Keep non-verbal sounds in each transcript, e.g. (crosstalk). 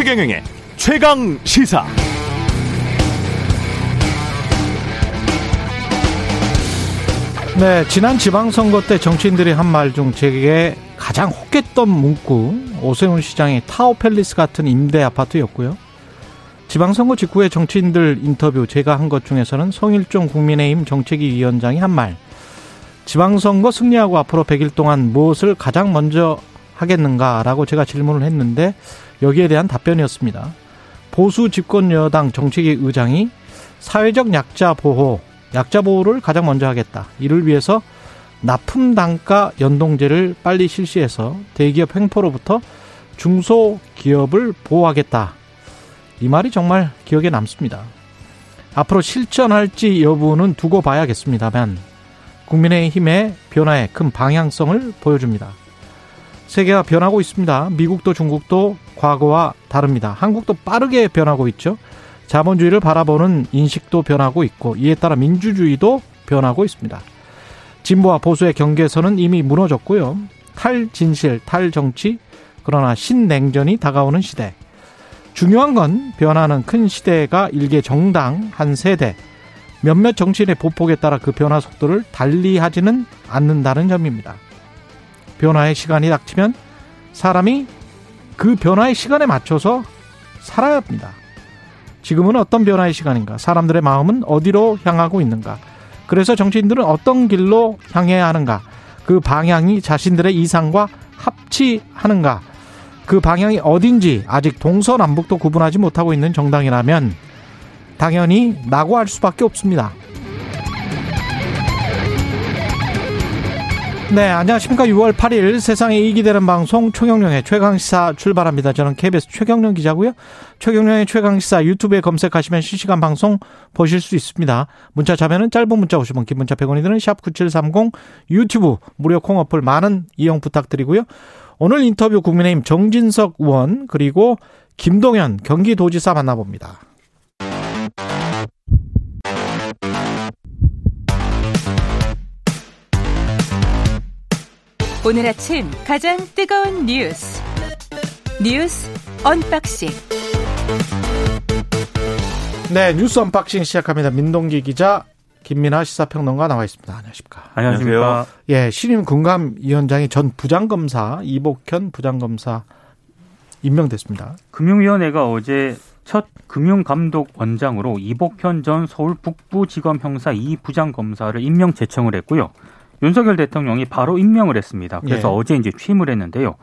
최경영의 최강 시사. 네, 지난 지방선거 때 정치인들이 한 말 중 제게 가장 혹했던 문구 오세훈 시장의 타워팰리스 같은 임대 아파트였고요. 지방선거 직후에 정치인들 인터뷰 제가 한 것 중에서는 성일종 국민의힘 정책위 위원장이 한 말. 지방선거 승리하고 앞으로 100일 동안 무엇을 가장 먼저 하겠는가라고 제가 질문을 했는데 여기에 대한 답변이었습니다. 보수 집권 여당 정책위 의장이 사회적 약자 보호, 약자 보호를 가장 먼저 하겠다. 이를 위해서 납품 단가 연동제를 빨리 실시해서 대기업 횡포로부터 중소기업을 보호하겠다. 이 말이 정말 기억에 남습니다. 앞으로 실천할지 여부는 두고 봐야겠습니다만 국민의힘의 변화에 큰 방향성을 보여줍니다. 세계가 변하고 있습니다. 미국도 중국도 과거와 다릅니다. 한국도 빠르게 변하고 있죠. 자본주의를 바라보는 인식도 변하고 있고 이에 따라 민주주의도 변하고 있습니다. 진보와 보수의 경계선은 이미 무너졌고요. 탈진실, 탈정치, 그러나 신냉전이 다가오는 시대. 중요한 건 변화는 큰 시대가 일개 정당 한 세대 몇몇 정치인의 보폭에 따라 그 변화 속도를 달리 하지는 않는다는 점입니다. 변화의 시간이 닥치면 사람이 그 변화의 시간에 맞춰서 살아야 합니다. 지금은 어떤 변화의 시간인가? 사람들의 마음은 어디로 향하고 있는가? 그래서 정치인들은 어떤 길로 향해야 하는가? 그 방향이 자신들의 이상과 합치하는가? 그 방향이 어딘지 아직 동서남북도 구분하지 못하고 있는 정당이라면 당연히 낙오할 수밖에 없습니다. 네, 안녕하십니까. 6월 8일 세상에 이익이 되는 방송 최경령의 최강시사 출발합니다. 저는 KBS 최경령 기자고요. 최경령의 최강시사 유튜브에 검색하시면 실시간 방송 보실 수 있습니다. 문자 자면은 짧은 문자 50원, 긴 문자 100원이 드는 샵9730 유튜브 무료 콩 어플 많은 이용 부탁드리고요. 오늘 인터뷰 국민의힘 정진석 의원 그리고 김동연 경기도지사 만나봅니다. 오늘 아침 가장 뜨거운 뉴스 뉴스 언박싱 네 뉴스 unboxing 시작합니다. 민동기 기자 김민아 시사평론가 나와 있습니다. 안녕하십니까? 안녕하십니까? 예, 신임 금감위원장이 전 부장검사 이복현 부장검사 임명됐습니다. 금융위원회가 어제 첫 금융감독원장으로 이복현 전 서울 북부지검 형사 2부장검사를 임명 제청을 했고요. 윤석열 대통령이 바로 임명을 했습니다. 그래서 예. 어제 이제 취임을 했는데요.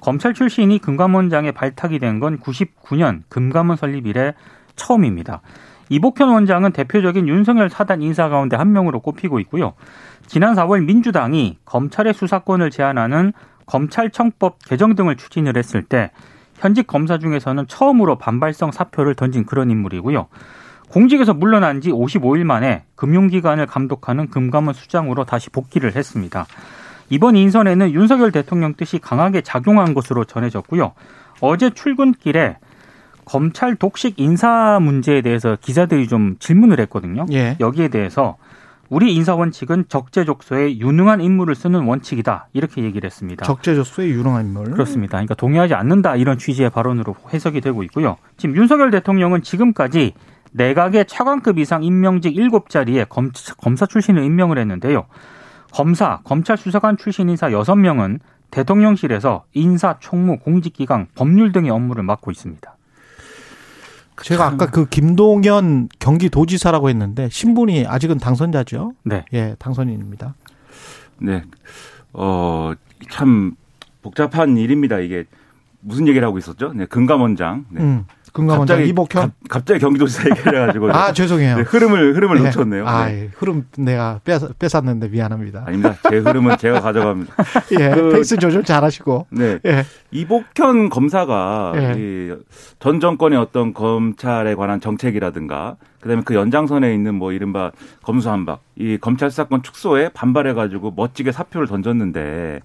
검찰 출신이 금감원장에 발탁이 된 건 99년 금감원 설립 이래 처음입니다. 이복현 원장은 대표적인 윤석열 사단 인사 가운데 한 명으로 꼽히고 있고요. 지난 4월 민주당이 검찰의 수사권을 제한하는 검찰청법 개정 등을 추진을 했을 때 현직 검사 중에서는 처음으로 반발성 사표를 던진 그런 인물이고요. 공직에서 물러난 지 55일 만에 금융기관을 감독하는 금감원 수장으로 다시 복귀를 했습니다. 이번 인선에는 윤석열 대통령 뜻이 강하게 작용한 것으로 전해졌고요. 어제 출근길에 검찰 독식 인사 문제에 대해서 기자들이 좀 질문을 했거든요. 예. 여기에 대해서 우리 인사 원칙은 적재적소에 유능한 인물을 쓰는 원칙이다 이렇게 얘기를 했습니다. 적재적소에 유능한 인물 그렇습니다. 그러니까 동의하지 않는다 이런 취지의 발언으로 해석이 되고 있고요. 지금 윤석열 대통령은 지금까지 내각의 차관급 이상 임명직 7자리에 검사 출신을 임명을 했는데요. 검사, 검찰 수사관 출신 인사 6명은 대통령실에서 인사, 총무, 공직기강, 법률 등의 업무를 맡고 있습니다. 제가 아까 그 김동연 경기도지사라고 했는데 신분이 아직은 당선자죠. 네. 예, 당선인입니다. 네. 어, 참 복잡한 일입니다. 이게 무슨 얘기를 하고 있었죠? 네, 금감원장. 네. 음. 금감원장 갑자기, 이복현 가, 갑자기 경기도지사 (laughs) 얘기를 해가지고 아 죄송해요 네, 흐름을 흐름을 네. 놓쳤네요. 아 네. 흐름 내가 뺏, 뺏었는데 미안합니다. 아닙니다. 제 흐름은 제가 가져갑니다. (laughs) 예, 그, 페이스 조절 잘하시고. 네, 예. 이복현 검사가 예. 전 정권의 어떤 검찰에 관한 정책이라든가 그다음에 그 연장선에 있는 뭐 이른바 검수한박 이 검찰 수사권 축소에 반발해가지고 멋지게 사표를 던졌는데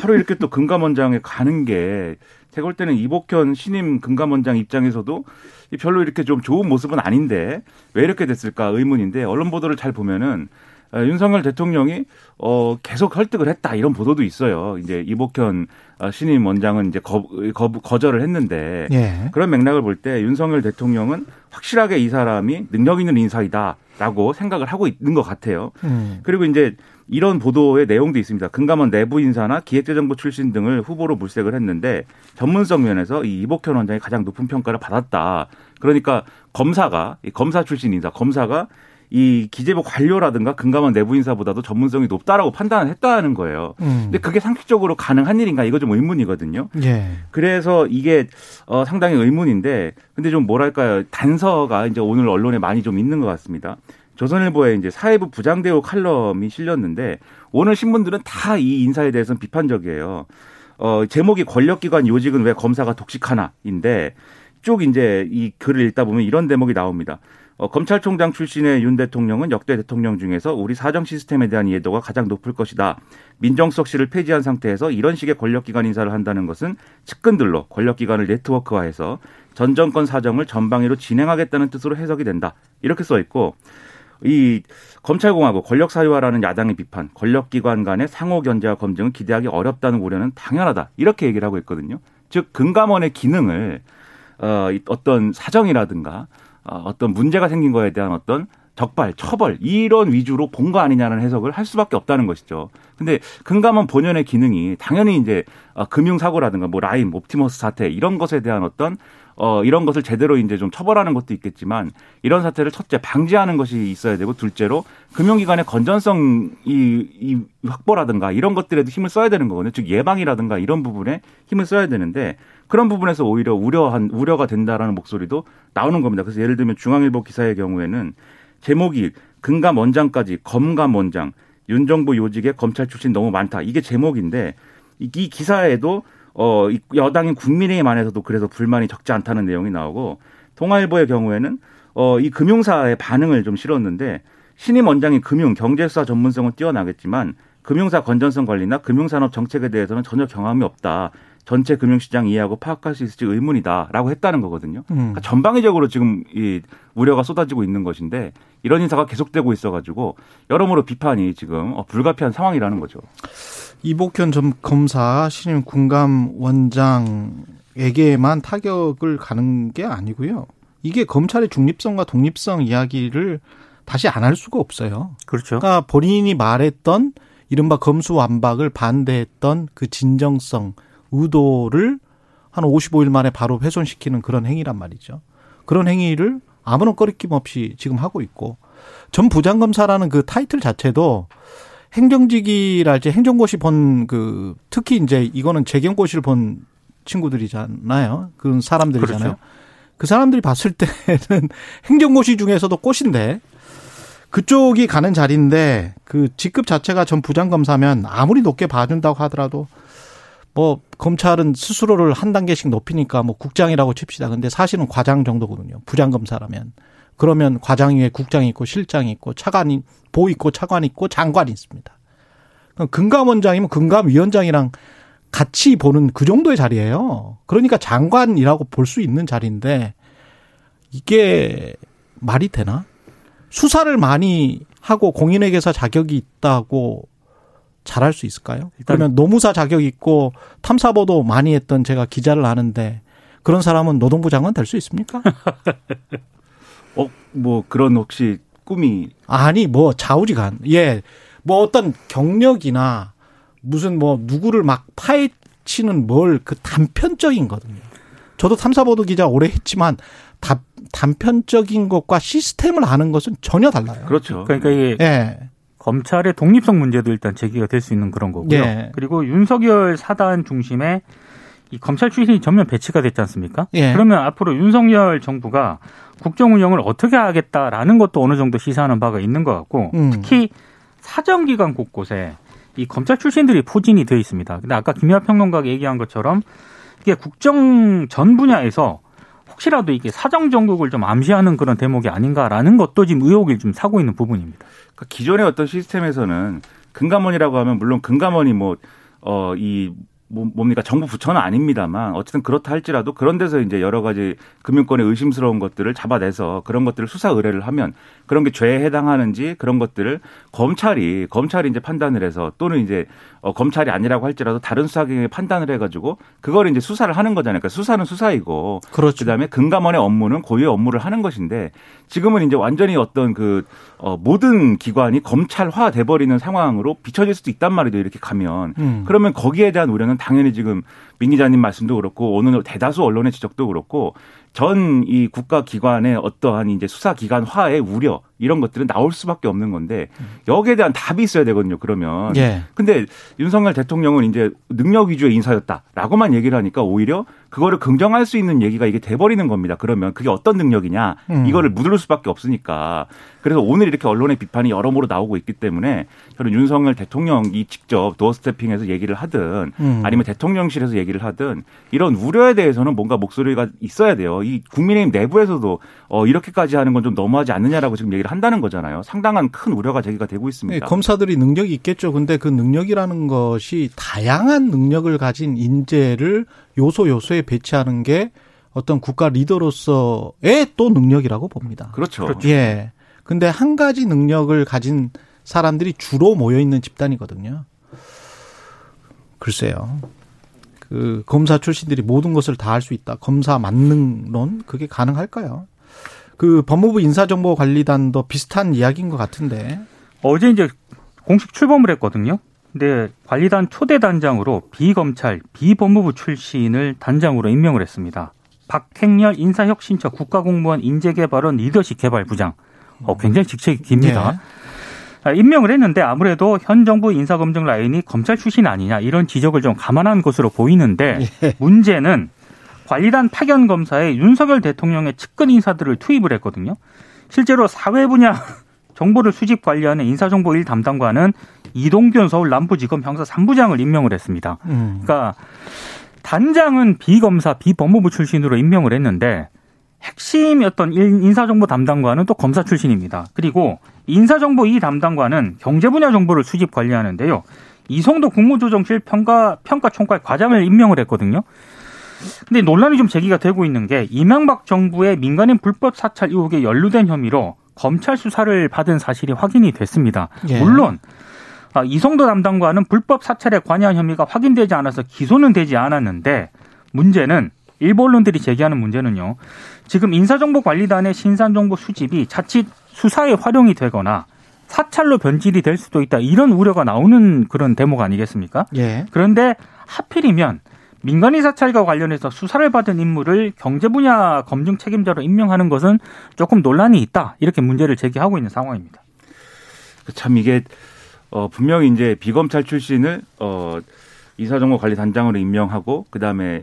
바로 이렇게 또 금감원장에 가는 게 제가 볼 때는 이복현 신임 금감원장 입장에서도 별로 이렇게 좀 좋은 모습은 아닌데 왜 이렇게 됐을까 의문인데 언론 보도를 잘 보면은 어, 윤석열 대통령이 어 계속 설득을 했다 이런 보도도 있어요. 이제 이복현 어, 신임 원장은 이제 거, 거, 거절을 했는데 예. 그런 맥락을 볼 때 윤석열 대통령은 확실하게 이 사람이 능력 있는 인사이다라고 생각을 하고 있는 것 같아요. 음. 그리고 이제 이런 보도의 내용도 있습니다. 금감원 내부 인사나 기획재정부 출신 등을 후보로 물색을 했는데 전문성 면에서 이 이복현 원장이 가장 높은 평가를 받았다. 그러니까 검사가 검사 출신 인사 검사가 이 기재부 관료라든가 금감원 내부 인사보다도 전문성이 높다라고 판단을 했다는 거예요. 음. 근데 그게 상식적으로 가능한 일인가 이거 좀 의문이거든요. 예. 그래서 이게 어 상당히 의문인데 근데 좀 뭐랄까요 단서가 이제 오늘 언론에 많이 좀 있는 것 같습니다. 조선일보에 이제 사회부 부장대우 칼럼이 실렸는데 오늘 신문들은 다 이 인사에 대해서는 비판적이에요. 어 제목이 권력기관 요직은 왜 검사가 독식하나인데 쭉 이제 이 글을 읽다 보면 이런 대목이 나옵니다. 어, 검찰총장 출신의 윤 대통령은 역대 대통령 중에서 우리 사정 시스템에 대한 이해도가 가장 높을 것이다. 민정수석실을 폐지한 상태에서 이런 식의 권력기관 인사를 한다는 것은 측근들로 권력기관을 네트워크화해서 전 정권 사정을 전방위로 진행하겠다는 뜻으로 해석이 된다. 이렇게 써 있고 이 검찰공화국 권력 사유화라는 야당의 비판, 권력기관 간의 상호 견제와 검증을 기대하기 어렵다는 우려는 당연하다. 이렇게 얘기를 하고 있거든요. 즉 금감원의 기능을 어, 어떤 사정이라든가 어, 어떤 문제가 생긴 거에 대한 어떤 적발, 처벌 이런 위주로 본 거 아니냐는 해석을 할 수밖에 없다는 것이죠. 근데 금감원 본연의 기능이 당연히 이제 어, 금융 사고라든가 뭐 라임, 옵티머스 사태 이런 것에 대한 어떤 어 이런 것을 제대로 이제 좀 처벌하는 것도 있겠지만 이런 사태를 첫째 방지하는 것이 있어야 되고 둘째로 금융기관의 건전성 이, 이 확보라든가 이런 것들에도 힘을 써야 되는 거거든요. 즉 예방이라든가 이런 부분에 힘을 써야 되는데 그런 부분에서 오히려 우려한 우려가 된다라는 목소리도 나오는 겁니다. 그래서 예를 들면 중앙일보 기사의 경우에는 제목이 금감 원장까지 검감 원장 윤 정부 요직에 검찰 출신 너무 많다. 이게 제목인데 이 기사에도 어 여당인 국민의힘 안에서도 그래서 불만이 적지 않다는 내용이 나오고 동아일보의 경우에는 어 이 금융사의 반응을 좀 실었는데 신임 원장이 금융 경제수사 전문성은 뛰어나겠지만 금융사 건전성 관리나 금융산업 정책에 대해서는 전혀 경험이 없다. 전체 금융시장 이해하고 파악할 수 있을지 의문이다라고 했다는 거거든요. 음. 그러니까 전방위적으로 지금 이 우려가 쏟아지고 있는 것인데 이런 인사가 계속되고 있어가지고 여러모로 비판이 지금 어, 불가피한 상황이라는 거죠. 이복현 전 검사 신임 군감 원장에게만 타격을 가는 게 아니고요. 이게 검찰의 중립성과 독립성 이야기를 다시 안 할 수가 없어요. 그렇죠. 그러니까 본인이 말했던 이른바 검수완박을 반대했던 그 진정성, 의도를 한 55일 만에 바로 훼손시키는 그런 행위란 말이죠. 그런 행위를 아무런 꺼리낌 없이 지금 하고 있고 전 부장검사라는 그 타이틀 자체도 행정직이랄지 행정고시 본 그 특히 이제 이거는 재경고시를 본 친구들이잖아요. 그런 사람들이잖아요. 그렇죠. 그 사람들이 봤을 때는 (laughs) 행정고시 중에서도 꽃인데 그쪽이 가는 자리인데 그 직급 자체가 전 부장검사면 아무리 높게 봐준다고 하더라도 뭐 검찰은 스스로를 한 단계씩 높이니까 뭐 국장이라고 칩시다. 근데 사실은 과장 정도거든요. 부장검사라면. 그러면 과장 위에 국장이 있고 실장이 있고 차관이 보 있고 차관 있고 장관이 있습니다. 금감원장이면 금감위원장이랑 같이 보는 그 정도의 자리예요. 그러니까 장관이라고 볼 수 있는 자리인데 이게 말이 되나? 수사를 많이 하고 공인회계사 자격이 있다고 잘할 수 있을까요? 그러면 노무사 자격 있고 탐사보도 많이 했던 제가 기자를 아는데 그런 사람은 노동부 장관 될 수 있습니까? (laughs) 어, 뭐 그런 혹시 꿈이 아니 뭐 좌우지간 예, 뭐 어떤 경력이나 무슨 뭐 누구를 막 파헤치는 뭘 그 단편적인 거든요. 저도 탐사보도 기자 오래 했지만 다, 단편적인 것과 시스템을 아는 것은 전혀 달라요. 그렇죠. 그러니까 이게 예. 검찰의 독립성 문제도 일단 제기가 될 수 있는 그런 거고요. 예. 그리고 윤석열 사단 중심의 이 검찰 출신이 전면 배치가 됐지 않습니까? 예. 그러면 앞으로 윤석열 정부가 국정 운영을 어떻게 하겠다라는 것도 어느 정도 시사하는 바가 있는 것 같고 음. 특히 사정기관 곳곳에 이 검찰 출신들이 포진이 되어 있습니다. 근데 아까 김희아 평론가가 얘기한 것처럼 이게 국정 전 분야에서 혹시라도 이게 사정 정국을 좀 암시하는 그런 대목이 아닌가라는 것도 지금 의혹을 좀 사고 있는 부분입니다. 그러니까 기존의 어떤 시스템에서는 금감원이라고 하면 물론 금감원이 뭐 어이 뭐, 뭡니까 정부 부처는 아닙니다만 어쨌든 그렇다 할지라도 그런 데서 이제 여러 가지 금융권의 의심스러운 것들을 잡아내서 그런 것들을 수사 의뢰를 하면 그런 게 죄에 해당하는지 그런 것들을 검찰이 검찰이 이제 판단을 해서 또는 이제 어, 검찰이 아니라고 할지라도 다른 수사기관이 판단을 해가지고 그걸 이제 수사를 하는 거잖아요. 그러니까 수사는 수사이고 그렇죠. 그다음에 금감원의 업무는 고유의 업무를 하는 것인데 지금은 이제 완전히 어떤 그 어, 모든 기관이 검찰화 돼버리는 상황으로 비춰질 수도 있단 말이죠. 이렇게 가면 음. 그러면 거기에 대한 우려는 당연히 지금 민 기자님 말씀도 그렇고 오늘 대다수 언론의 지적도 그렇고 전 이 국가 기관의 어떠한 이제 수사 기관화의 우려 이런 것들은 나올 수밖에 없는 건데 여기에 대한 답이 있어야 되거든요. 그러면. 예. 근데 윤석열 대통령은 이제 능력 위주의 인사였다라고만 얘기를 하니까 오히려 그거를 긍정할 수 있는 얘기가 이게 돼버리는 겁니다. 그러면 그게 어떤 능력이냐 음. 이거를 묻을 수밖에 없으니까 그래서 오늘 이렇게 언론의 비판이 여러모로 나오고 있기 때문에 저는 윤석열 대통령이 직접 도어스태핑해서 얘기를 하든 음. 아니면 대통령실에서 얘기를 하든 이런 우려에 대해서는 뭔가 목소리가 있어야 돼요. 이 국민의힘 내부에서도 어 이렇게까지 하는 건 좀 너무하지 않느냐라고 지금 얘기를 한다는 거잖아요. 상당한 큰 우려가 제기가 되고 있습니다. 네, 검사들이 능력이 있겠죠. 근데 그 능력이라는 것이 다양한 능력을 가진 인재를 요소 요소에 배치하는 게 어떤 국가 리더로서의 또 능력이라고 봅니다. 그렇죠. 그렇죠. 예. 근데 한 가지 능력을 가진 사람들이 주로 모여 있는 집단이거든요. 글쎄요. 그 검사 출신들이 모든 것을 다 할 수 있다. 검사 만능론 그게 가능할까요? 그 법무부 인사정보관리단도 비슷한 이야기인 것 같은데 어제 이제 공식 출범을 했거든요. 근데 관리단 초대 단장으로 비검찰, 비법무부 출신을 단장으로 임명을 했습니다. 박행렬 인사혁신처 국가공무원 인재개발원 리더십 개발부장. 어, 굉장히 직책이 깁니다. 네. 아, 임명을 했는데 아무래도 현 정부 인사검증 라인이 검찰 출신 아니냐 이런 지적을 좀 감안한 것으로 보이는데 예. 문제는 관리단 파견 검사에 윤석열 대통령의 측근 인사들을 투입을 했거든요. 실제로 사회 분야 (laughs) 정보를 수집 관리하는 인사정보 일 담당관은 이동균 서울 남부지검 형사 3부장을 임명을 했습니다. 음. 그러니까 단장은 비검사, 비법무부 출신으로 임명을 했는데 핵심이었던 인사정보 담당관은 또 검사 출신입니다. 그리고 인사정보 이 담당관은 경제 분야 정보를 수집 관리하는데요. 이성도 국무조정실 평가 평가총괄 과장을 임명을 했거든요. 근데 논란이 좀 제기가 되고 있는 게 이명박 정부의 민간인 불법 사찰 의혹에 연루된 혐의로 검찰 수사를 받은 사실이 확인이 됐습니다. 예. 물론 아, 이성도 담당관은 불법 사찰에 관여한 혐의가 확인되지 않아서 기소는 되지 않았는데 문제는 일본 언론들이 제기하는 문제는요. 지금 인사정보관리단의 신산정보 수집이 자칫 수사에 활용이 되거나 사찰로 변질이 될 수도 있다 이런 우려가 나오는 그런 대목 아니겠습니까? 예. 그런데 하필이면 민간인 사찰과 관련해서 수사를 받은 인물을 경제 분야 검증 책임자로 임명하는 것은 조금 논란이 있다. 이렇게 문제를 제기하고 있는 상황입니다. 참 이게 어 분명히 이제 비검찰 출신을 어 이사정보 관리 단장으로 임명하고 그 다음에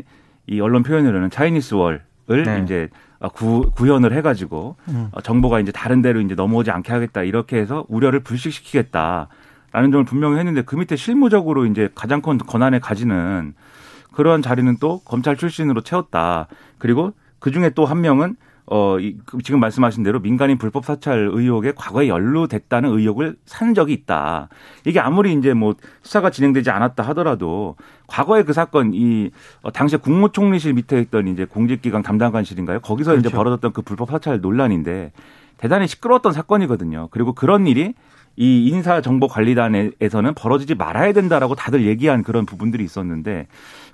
이 언론 표현으로는 차이니스 월을 네. 이제 구, 구현을 해가지고 음. 정보가 이제 다른 데로 이제 넘어오지 않게 하겠다 이렇게 해서 우려를 불식시키겠다라는 점을 분명히 했는데 그 밑에 실무적으로 이제 가장 큰 권한을 가지는 그러한 자리는 또 검찰 출신으로 채웠다. 그리고 그 중에 또 한 명은 어, 이, 그 지금 말씀하신 대로 민간인 불법 사찰 의혹에 과거에 연루됐다는 의혹을 산 적이 있다. 이게 아무리 이제 뭐 수사가 진행되지 않았다 하더라도 과거에 그 사건 이 어, 당시에 국무총리실 밑에 있던 이제 공직기강 담당관실인가요? 거기서 그렇죠. 이제 벌어졌던 그 불법 사찰 논란인데 대단히 시끄러웠던 사건이거든요. 그리고 그런 일이 이 인사정보관리단에서는 벌어지지 말아야 된다라고 다들 얘기한 그런 부분들이 있었는데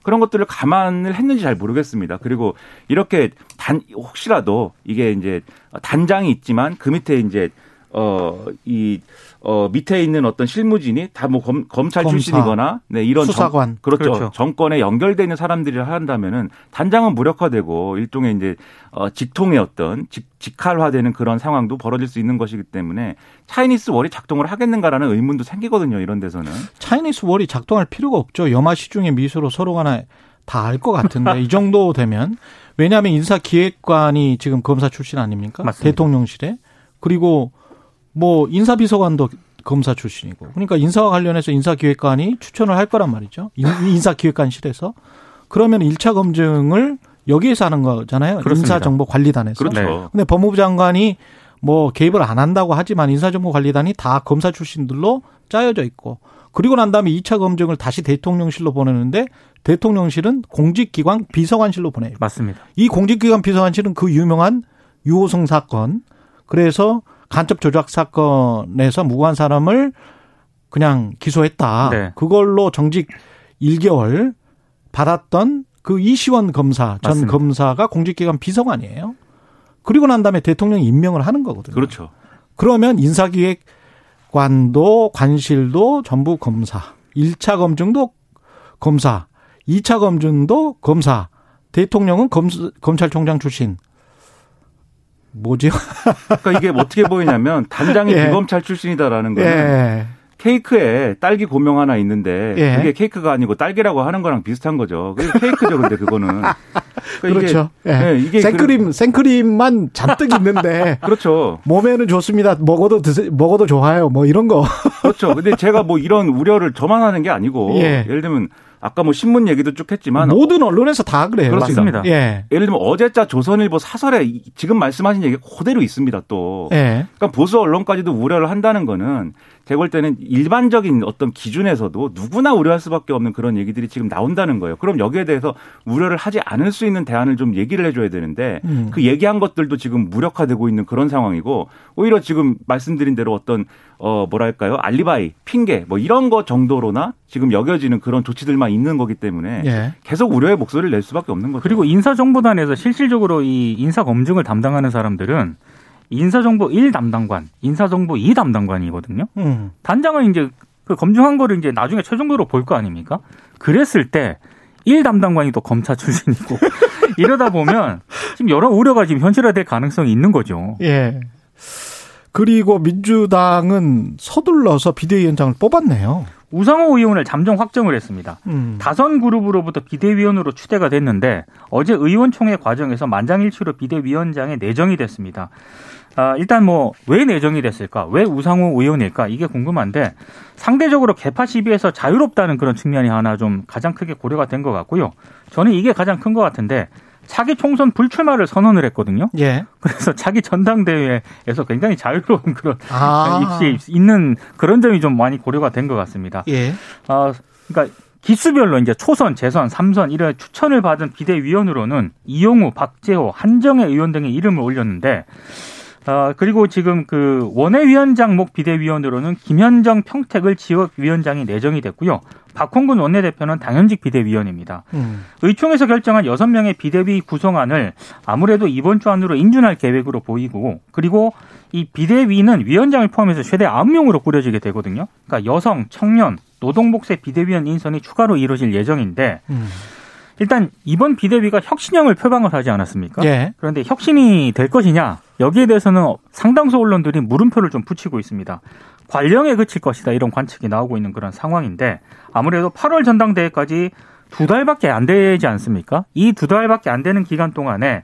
그런 것들을 감안을 했는지 잘 모르겠습니다. 그리고 이렇게 단 혹시라도 이게 이제 단장이 있지만 그 밑에 이제 어 이 어, 밑에 있는 어떤 실무진이 다 뭐 검찰 검사, 출신이거나 네, 이런 수사관 정, 그렇죠. 그렇죠. 정권에 연결돼 있는 사람들이 한다면은 단장은 무력화되고 일종의 이제 어, 직통의 어떤 직, 직할화되는 그런 상황도 벌어질 수 있는 것이기 때문에 차이니스 월이 작동을 하겠는가라는 의문도 생기거든요. 이런 데서는 차이니스 월이 작동할 필요가 없죠. 염화 시중의 미수로 서로 간에 다알것 같은데 (laughs) 이 정도 되면 왜냐하면 인사기획관이 지금 검사 출신 아닙니까? 맞습니다. 대통령실에 그리고 뭐 인사비서관도 검사 출신이고 그러니까 인사와 관련해서 인사기획관이 추천을 할 거란 말이죠. 인사기획관실에서 그러면 1차 검증을 여기에서 하는 거잖아요. 인사정보관리단에서. 그렇죠. 근데 법무부 장관이 뭐 개입을 안 한다고 하지만 인사정보관리단이 다 검사 출신들로 짜여져 있고 그리고 난 다음에 2차 검증을 다시 대통령실로 보내는데 대통령실은 공직기관 비서관실로 보내요. 맞습니다. 이 공직기관 비서관실은 그 유명한 유호성 사건 그래서 간첩 조작 사건에서 무고한 사람을 그냥 기소했다. 네. 그걸로 정직 1개월 받았던 그 이시원 검사 전 맞습니다. 검사가 공직기관 비서관이에요. 그리고 난 다음에 대통령이 임명을 하는 거거든요. 그렇죠. 그러면 인사기획관도 관실도 전부 검사. 1차 검증도 검사. 2차 검증도 검사. 대통령은 검, 검찰총장 출신. 뭐지요? 그러니까 이게 어떻게 보이냐면 단장이 (laughs) 예. 비검찰 출신이다라는 거는 예. 케이크에 딸기 고명 하나 있는데 예. 그게 케이크가 아니고 딸기라고 하는 거랑 비슷한 거죠. 그게 케이크죠, 근데 그거는. 그러니까 그렇죠 이게, 예. 네, 이게 생크림 그래. 생크림만 잔뜩 있는데 (laughs) 그렇죠. 몸에는 좋습니다. 먹어도 드세, 먹어도 좋아요. 뭐 이런 거. 그렇죠. 근데 제가 뭐 이런 우려를 저만 하는 게 아니고 예. 예를 들면 아까 뭐 신문 얘기도 쭉 했지만 모든 언론에서 다 그래요. 그렇습니다. 예. 예를 들면 어제자 조선일보 사설에 지금 말씀하신 얘기 그대로 있습니다. 또. 예. 그러니까 보수 언론까지도 우려를 한다는 거는 제가 볼 때는 일반적인 어떤 기준에서도 누구나 우려할 수밖에 없는 그런 얘기들이 지금 나온다는 거예요. 그럼 여기에 대해서 우려를 하지 않을 수 있는 대안을 좀 얘기를 해줘야 되는데 음. 그 얘기한 것들도 지금 무력화되고 있는 그런 상황이고 오히려 지금 말씀드린 대로 어떤 어 뭐랄까요 알리바이 핑계 뭐 이런 거 정도로나 지금 여겨지는 그런 조치들만 있는 거기 때문에 예. 계속 우려의 목소리를 낼 수밖에 없는 거죠. 그리고 인사정보단에서 실질적으로 이 인사 검증을 담당하는 사람들은 인사정보 1 담당관, 인사정보 2 담당관이거든요. 음. 단장은 이제 그 검증한 거를 이제 나중에 최종적으로 볼 거 아닙니까? 그랬을 때 1 담당관이 또 검사 출신이고 (laughs) 이러다 보면 지금 여러 우려가 지금 현실화될 가능성이 있는 거죠. 예. 그리고 민주당은 서둘러서 비대위원장을 뽑았네요. 우상호 의원을 잠정 확정을 했습니다. 음. 다선 그룹으로부터 비대위원으로 추대가 됐는데 어제 의원총회 과정에서 만장일치로 비대위원장에 내정이 됐습니다. 아, 일단 뭐 왜 내정이 됐을까? 왜 우상호 의원일까? 이게 궁금한데 상대적으로 개파 시비에서 자유롭다는 그런 측면이 하나 좀 가장 크게 고려가 된 것 같고요. 저는 이게 가장 큰 것 같은데 차기 총선 불출마를 선언을 했거든요. 예. 그래서 차기 전당대회에서 굉장히 자유로운 그런 아. (laughs) 입시 있는 그런 점이 좀 많이 고려가 된 것 같습니다. 예. 어, 그러니까 기수별로 이제 초선, 재선, 삼선 이런 추천을 받은 비대위원으로는 이용우, 박재호, 한정혜 의원 등의 이름을 올렸는데 어, 그리고 지금 그 원외위원장 목 비대위원으로는 김현정 평택을 지역위원장이 내정이 됐고요. 박홍근 원내대표는 당연직 비대위원입니다. 음. 의총에서 결정한 여섯 명의 비대위 구성안을 아무래도 이번 주 안으로 인준할 계획으로 보이고 그리고 이 비대위는 위원장을 포함해서 최대 9명으로 꾸려지게 되거든요. 그러니까 여성, 청년, 노동복세 비대위원 인선이 추가로 이루어질 예정인데 음. 일단 이번 비대위가 혁신형을 표방을 하지 않았습니까? 예. 그런데 혁신이 될 것이냐 여기에 대해서는 상당수 언론들이 물음표를 좀 붙이고 있습니다. 관령에 그칠 것이다 이런 관측이 나오고 있는 그런 상황인데 아무래도 8월 전당대회까지 두 달밖에 안 되지 않습니까? 이 두 달밖에 안 되는 기간 동안에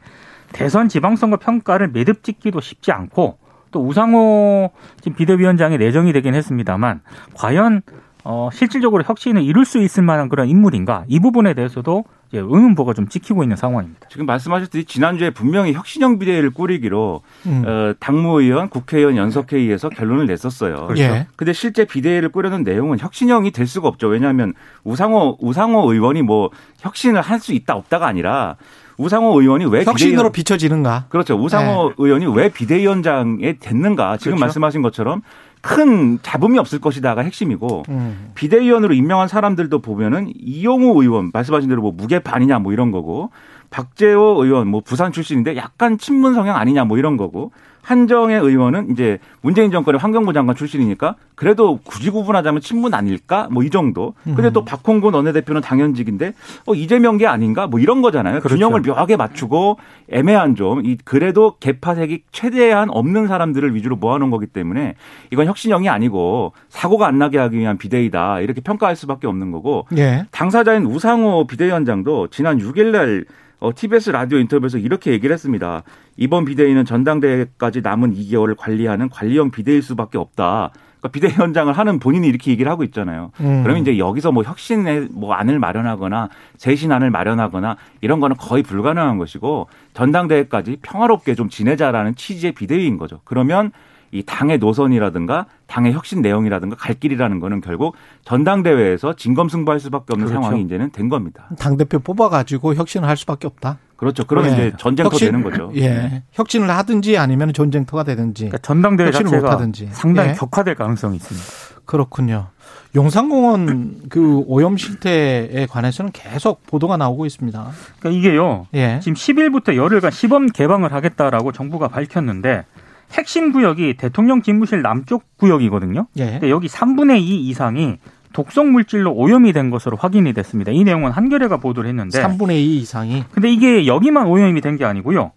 대선 지방선거 평가를 매듭 짓기도 쉽지 않고 또 우상호 비대위원장이 내정이 되긴 했습니다만 과연 어, 실질적으로 혁신을 이룰 수 있을 만한 그런 인물인가 이 부분에 대해서도 이제 의문보가 좀 찍히고 있는 상황입니다. 지금 말씀하셨듯이 지난주에 분명히 혁신형 비대위를 꾸리기로 음. 어, 당무의원, 국회의원 연석회의에서 결론을 냈었어요. 그렇죠. 예. 근데 실제 비대위를 꾸려는 내용은 혁신형이 될 수가 없죠. 왜냐하면 우상호 우상호 의원이 뭐 혁신을 할 수 있다 없다가 아니라 우상호 의원이 왜 혁신으로 비대위원... 비춰지는가? 그렇죠. 우상호 네. 의원이 왜 비대위원장에 됐는가? 지금 그렇죠. 말씀하신 것처럼 큰 잡음이 없을 것이다가 핵심이고 음. 비대위원으로 임명한 사람들도 보면은 이용우 의원 말씀하신 대로 뭐 무게 반이냐 뭐 이런 거고 박재호 의원 뭐 부산 출신인데 약간 친문 성향 아니냐 뭐 이런 거고 한정혜 의원은 이제 문재인 정권의 환경부 장관 출신이니까 그래도 굳이 구분하자면 친문 아닐까? 뭐 이 정도. 근데 또 음. 박홍근 원내대표는 당연직인데 어 이재명 게 아닌가? 뭐 이런 거잖아요. 그렇죠. 균형을 묘하게 맞추고 애매한 좀이 그래도 개파색이 최대한 없는 사람들을 위주로 모아놓은 거기 때문에 이건 혁신형이 아니고 사고가 안 나게 하기 위한 비대위다 이렇게 평가할 수밖에 없는 거고 예. 당사자인 우상호 비대위원장도 지난 6일날 어, TBS 라디오 인터뷰에서 이렇게 얘기를 했습니다. 이번 비대위는 전당대회까지 남은 2개월을 관리하는 관리형 비대위일 수밖에 없다. 그러니까 비대위원장을 하는 본인이 이렇게 얘기를 하고 있잖아요. 음. 그러면 이제 여기서 뭐 혁신의 뭐 안을 마련하거나 재신안을 마련하거나 이런 거는 거의 불가능한 것이고 전당대회까지 평화롭게 좀 지내자라는 취지의 비대위인 거죠. 그러면 이 당의 노선이라든가 당의 혁신 내용이라든가 갈 길이라는 거는 결국 전당대회에서 진검승부할 수밖에 없는 그렇죠. 상황이 이제는 된 겁니다. 당 대표 뽑아가지고 혁신을 할 수밖에 없다. 그렇죠. 그러면 예. 이제 전쟁터 혁신, 되는 거죠. 예. 혁신을 하든지 아니면 전쟁터가 되든지. 그러니까 전당대회 자체가 못하든지. 상당히 예. 격화될 가능성이 있습니다. 그렇군요. 용산공원 그 오염 실태에 관해서는 계속 보도가 나오고 있습니다. 그러니까 이게요. 예. 지금 10일부터 열흘간 시범 개방을 하겠다라고 정부가 밝혔는데 핵심 구역이 대통령 집무실 남쪽 구역이거든요. 예. 근데 여기 3분의 2 이상이 독성 물질로 오염이 된 것으로 확인이 됐습니다. 이 내용은 한겨레가 보도를 했는데 3분의 2 이상이. 근데 이게 여기만 오염이 된 게 아니고요.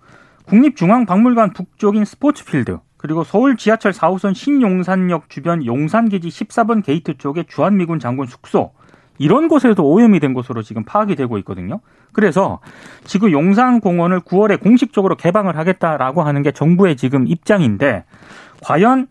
국립중앙박물관 북쪽인 스포츠필드 그리고 서울 지하철 4호선 신용산역 주변 용산기지 14번 게이트 쪽에 주한미군 장군 숙소 이런 곳에도 오염이 된 것으로 지금 파악이 되고 있거든요. 그래서 지금 용산공원을 9월에 공식적으로 개방을 하겠다라고 하는 게 정부의 지금 입장인데 과연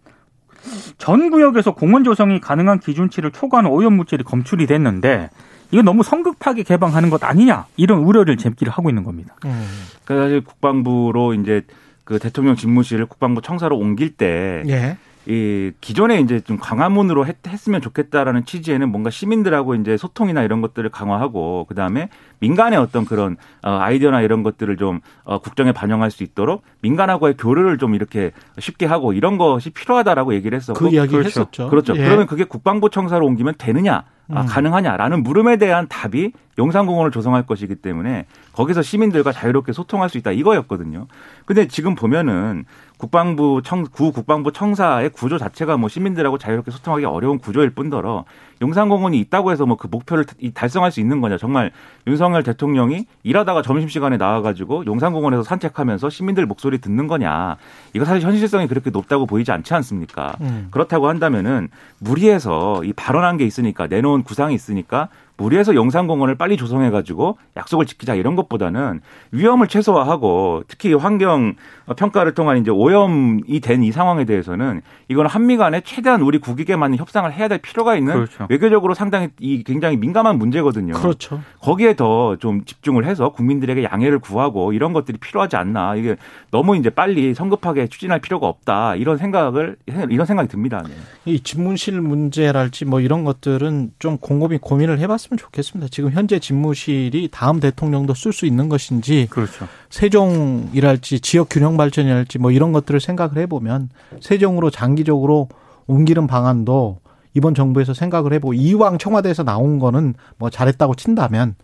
전 구역에서 공원 조성이 가능한 기준치를 초과하는 오염 물질이 검출이 됐는데 이거 너무 성급하게 개방하는 것 아니냐 이런 우려를 제기를 하고 있는 겁니다. 음. 그러니까 사실 국방부로 이제 그 대통령 집무실을 국방부 청사로 옮길 때 예. 이 기존에 이제 좀 광화문으로 했, 으면 좋겠다라는 취지에는 뭔가 시민들하고 이제 소통이나 이런 것들을 강화하고 그다음에 민간의 어떤 그런 어 아이디어나 이런 것들을 좀 어, 국정에 반영할 수 있도록 민간하고의 교류를 좀 이렇게 쉽게 하고 이런 것이 필요하다라고 얘기를 했었고 그 이야기 그렇죠. 했었죠. 그렇죠. 예. 그러면 그게 국방부 청사로 옮기면 되느냐? 아, 음. 가능하냐라는 물음에 대한 답이 용산공원을 조성할 것이기 때문에 거기서 시민들과 자유롭게 소통할 수 있다 이거였거든요. 근데 지금 보면은 국방부 청, 구 국방부 청사의 구조 자체가 뭐 시민들하고 자유롭게 소통하기 어려운 구조일 뿐더러 용산공원이 있다고 해서 뭐 그 목표를 달성할 수 있는 거냐. 정말 윤석열 대통령이 일하다가 점심시간에 나와가지고 용산공원에서 산책하면서 시민들 목소리 듣는 거냐. 이거 사실 현실성이 그렇게 높다고 보이지 않지 않습니까? 음. 그렇다고 한다면은 무리해서 이 발언한 게 있으니까 내놓은 구상이 있으니까 무리해서 영산공원을 빨리 조성해가지고 약속을 지키자 이런 것보다는 위험을 최소화하고 특히 환경 평가를 통한 이제 오염이 된 이 상황에 대해서는 이거는 한미 간에 최대한 우리 국익에 맞는 협상을 해야 될 필요가 있는 그렇죠. 외교적으로 상당히 이 굉장히 민감한 문제거든요. 그렇죠. 거기에 더 좀 집중을 해서 국민들에게 양해를 구하고 이런 것들이 필요하지 않나. 이게 너무 이제 빨리 성급하게 추진할 필요가 없다. 이런 생각을 이런 생각이 듭니다. 네. 이 집무실 문제랄지 뭐 이런 것들은 좀 곰곰이 고민을 해봤으면 좋겠습니다. 지금 현재 집무실이 다음 대통령도 쓸 수 있는 것인지, 그렇죠. 세종이랄지 지역 균형 발전이랄지 뭐 이런 것들을 생각을 해보면 세종으로 장기적으로 옮기는 방안도 이번 정부에서 생각을 해보고 이왕 청와대에서 나온 거는 뭐 잘했다고 친다면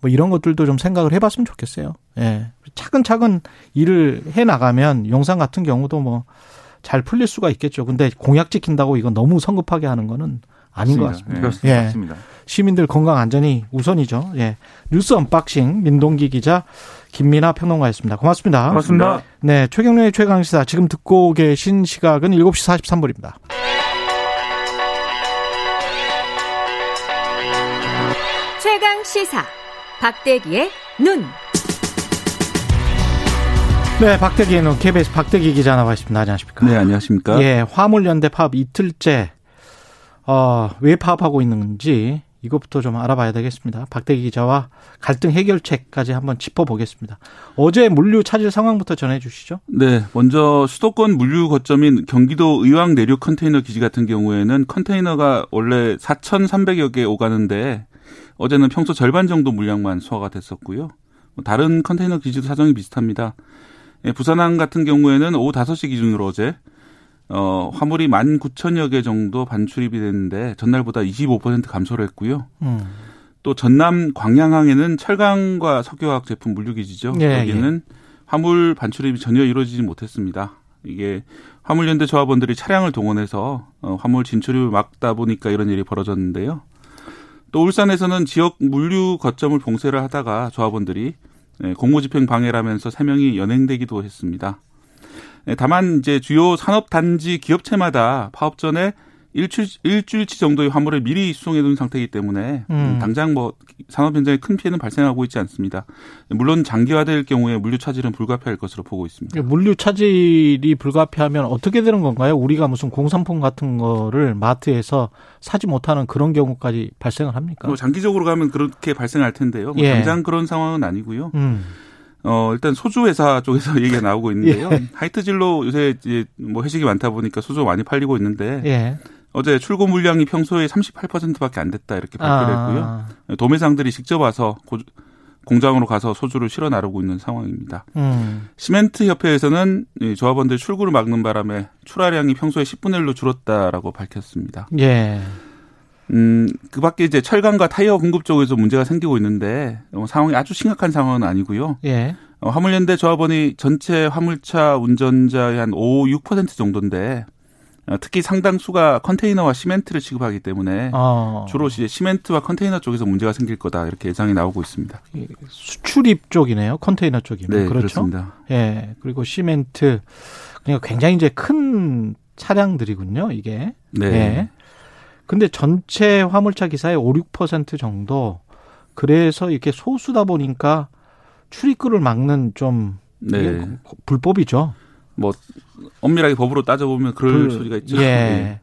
뭐 이런 것들도 좀 생각을 해봤으면 좋겠어요. 예. 차근차근 일을 해 나가면 용산 같은 경우도 뭐 잘 풀릴 수가 있겠죠. 근데 공약 지킨다고 이건 너무 성급하게 하는 거는 아닌 맞습니다. 것 같습니다. 예. 예. 맞습니다. 시민들 건강 안전이 우선이죠. 예. 뉴스 unboxing 민동기 기자 김민아 평론가였습니다. 고맙습니다. 고맙습니다. 네, 최경련의 최강 시사 지금 듣고 계신 시각은 7시 43분입니다. 최강 시사 박대기의 눈. 네, 박대기의 눈 KBS 박대기 기자 나와 있습니다. 안녕하십니까? 네, 안녕하십니까? 예, 화물연대 파업 이틀째 어, 왜 파업하고 있는지 이것부터 좀 알아봐야 되겠습니다. 박대기 기자와 갈등 해결책까지 한번 짚어보겠습니다. 어제 물류 차질 상황부터 전해주시죠. 네, 먼저 수도권 물류 거점인 경기도 의왕 내륙 컨테이너 기지 같은 경우에는 컨테이너가 원래 4,300여 개 오가는데 어제는 평소 절반 정도 물량만 소화가 됐었고요. 뭐 다른 컨테이너 기지도 사정이 비슷합니다. 예, 부산항 같은 경우에는 오후 5시 기준으로 어제 어, 화물이 19,000여 개 정도 반출입이 됐는데 전날보다 25% 감소를 했고요. 음. 또 전남 광양항에는 철강과 석유화학 제품 물류기지죠. 예, 여기는 예. 화물 반출입이 전혀 이루어지지 못했습니다. 이게 화물연대 조합원들이 차량을 동원해서 어, 화물 진출을 막다 보니까 이런 일이 벌어졌는데요. 또 울산에서는 지역 물류 거점을 봉쇄를 하다가 조합원들이 네, 공무집행 방해를 하면서 3명이 연행되기도 했습니다. 네, 다만 이제 주요 산업 단지 기업체마다 파업 전에 일주일, 일주일치 정도의 화물을 미리 수송해 둔 상태이기 때문에 음. 당장 뭐 산업 현장에 큰 피해는 발생하고 있지 않습니다. 물론 장기화될 경우에 물류 차질은 불가피할 것으로 보고 있습니다. 물류 차질이 불가피하면 어떻게 되는 건가요? 우리가 무슨 공산품 같은 거를 마트에서 사지 못하는 그런 경우까지 발생을 합니까? 뭐 장기적으로 가면 그렇게 발생할 텐데요. 뭐 예. 당장 그런 상황은 아니고요. 음. 어, 일단 소주 회사 (laughs) 쪽에서 얘기가 (laughs) 나오고 있는데요. 예. 하이트질로 요새 이제 뭐 회식이 많다 보니까 소주가 많이 팔리고 있는데 예. 어제 출고 물량이 평소에 38%밖에 안 됐다 이렇게 발표를 아. 했고요. 도매상들이 직접 와서 고, 공장으로 가서 소주를 실어 나르고 있는 상황입니다. 음. 시멘트 협회에서는 조합원들 출구를 막는 바람에 출하량이 평소에 10분의 1로 줄었다라고 밝혔습니다. 예. 음, 그 밖에 이제 철강과 타이어 공급 쪽에서 문제가 생기고 있는데 어, 상황이 아주 심각한 상황은 아니고요. 예. 어, 화물연대 조합원이 전체 화물차 운전자의 한 5, 6% 정도인데 어, 특히 상당수가 컨테이너와 시멘트를 취급하기 때문에 어. 주로 이제 시멘트와 컨테이너 쪽에서 문제가 생길 거다 이렇게 예상이 나오고 있습니다. 수출입 쪽이네요. 컨테이너 쪽이면 네, 그렇죠. 그렇습니다. 예. 그리고 시멘트 그러니까 굉장히 이제 큰 차량들이군요. 이게. 네. 예. 근데 전체 화물차 기사의 5, 6% 정도 그래서 이렇게 소수다 보니까 출입구를 막는 좀 네. 불법이죠. 뭐 엄밀하게 법으로 따져보면 그럴 그, 소리가 있죠. 예. (laughs) 네.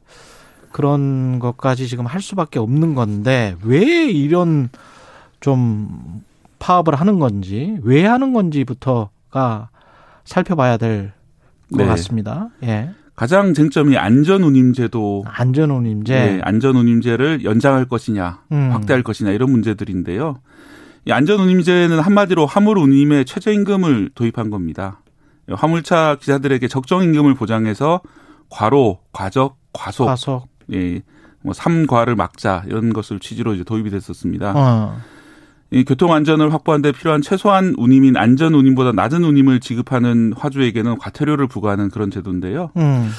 그런 것까지 지금 할 수밖에 없는 건데 왜 이런 좀 파업을 하는 건지 왜 하는 건지부터가 살펴봐야 될것 네. 같습니다. 예. 가장 쟁점이 안전운임제도 안전운임제 네, 안전운임제를 연장할 것이냐 음. 확대할 것이냐 이런 문제들인데요. 이 안전운임제는 한마디로 화물운임의 최저임금을 도입한 겁니다. 화물차 기사들에게 적정 임금을 보장해서 과로, 과적, 과속, 과속. 예, 뭐 삼과를 막자 이런 것을 취지로 이제 도입이 됐었습니다. 어. 이 교통 안전을 확보하는 데 필요한 최소한 운임인 안전 운임보다 낮은 운임을 지급하는 화주에게는 과태료를 부과하는 그런 제도인데요. 음.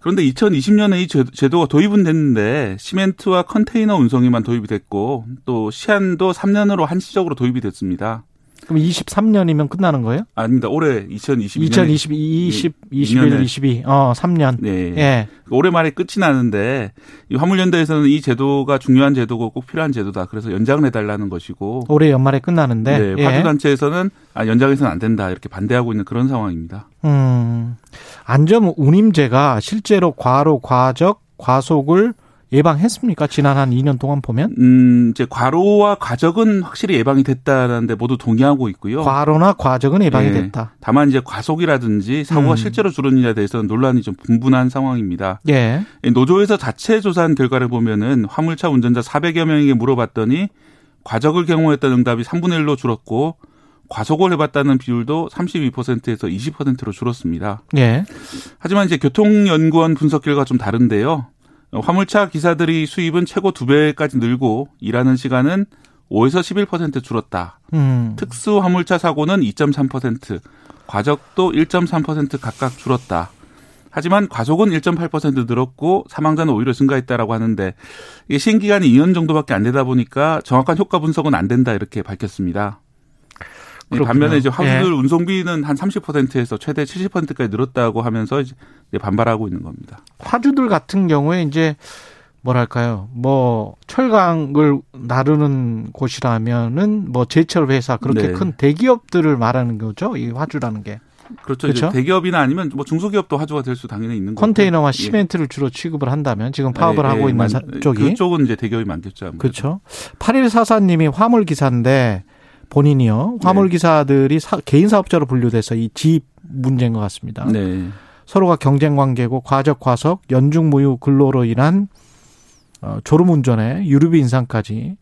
그런데 2020년에 이 제도가 도입은 됐는데 시멘트와 컨테이너 운송에만 도입이 됐고 또 시한도 3년으로 한시적으로 도입이 됐습니다. 그럼 23년이면 끝나는 거예요? 아닙니다. 올해 2022년. 2022, 20, 21, 22. 어, 3년. 네. 예. 올해 말에 끝이 나는데 이 화물연대에서는 이 제도가 중요한 제도고 꼭 필요한 제도다. 그래서 연장을 해 달라는 것이고. 올해 연말에 끝나는데. 네. 예. 화주단체에서는 아, 연장해서는 안 된다. 이렇게 반대하고 있는 그런 상황입니다. 음. 안전 운임제가 실제로 과로, 과적, 과속을 예방했습니까? 지난 한 2년 동안 보면? 음, 이제 과로와 과적은 확실히 예방이 됐다는데 모두 동의하고 있고요. 과로나 과적은 예방이 네. 됐다. 다만 이제 과속이라든지 사고가 음. 실제로 줄었느냐에 대해서는 논란이 좀 분분한 상황입니다. 예. 노조에서 자체 조사한 결과를 보면은 화물차 운전자 400여 명에게 물어봤더니 과적을 경험했던 응답이 3분의 1로 줄었고 과속을 해봤다는 비율도 32%에서 20%로 줄었습니다. 예. 하지만 이제 교통연구원 분석 결과 좀 다른데요. 화물차 기사들이 수입은 최고 두 배까지 늘고 일하는 시간은 5에서 11% 줄었다. 음. 특수 화물차 사고는 2.3%, 과적도 1.3% 각각 줄었다. 하지만 과속은 1.8% 늘었고 사망자는 오히려 증가했다라고 하는데 이게 시행 기간이 2년 정도밖에 안 되다 보니까 정확한 효과 분석은 안 된다 이렇게 밝혔습니다. 그렇구나. 반면에 이제 화물 예. 운송비는 한 30%에서 최대 70%까지 늘었다고 하면서 이제 반발하고 있는 겁니다. 화주들 같은 경우에 이제 뭐랄까요? 뭐 철강을 나르는 곳이라면은 뭐 제철 회사 그렇게 네. 큰 대기업들을 말하는 거죠. 이 화주라는 게. 그렇죠. 그렇죠? 대기업이나 아니면 뭐 중소기업도 화주가 될 수 당연히 있는 거죠. 컨테이너와 예. 시멘트를 예. 주로 취급을 한다면 지금 파업을 예, 하고 예, 있는 만, 쪽이 그쪽은 이제 대기업이 많겠죠. 아무래도. 그렇죠. 8144님이 화물 기사인데 본인이요. 화물 기사들이 사, 개인 사업자로 분류돼서 이집 문제인 것 같습니다. 네. 서로가 경쟁 관계고 과적 과속 연중 무휴 근로로 인한 어, 졸음 운전에 유류비 인상까지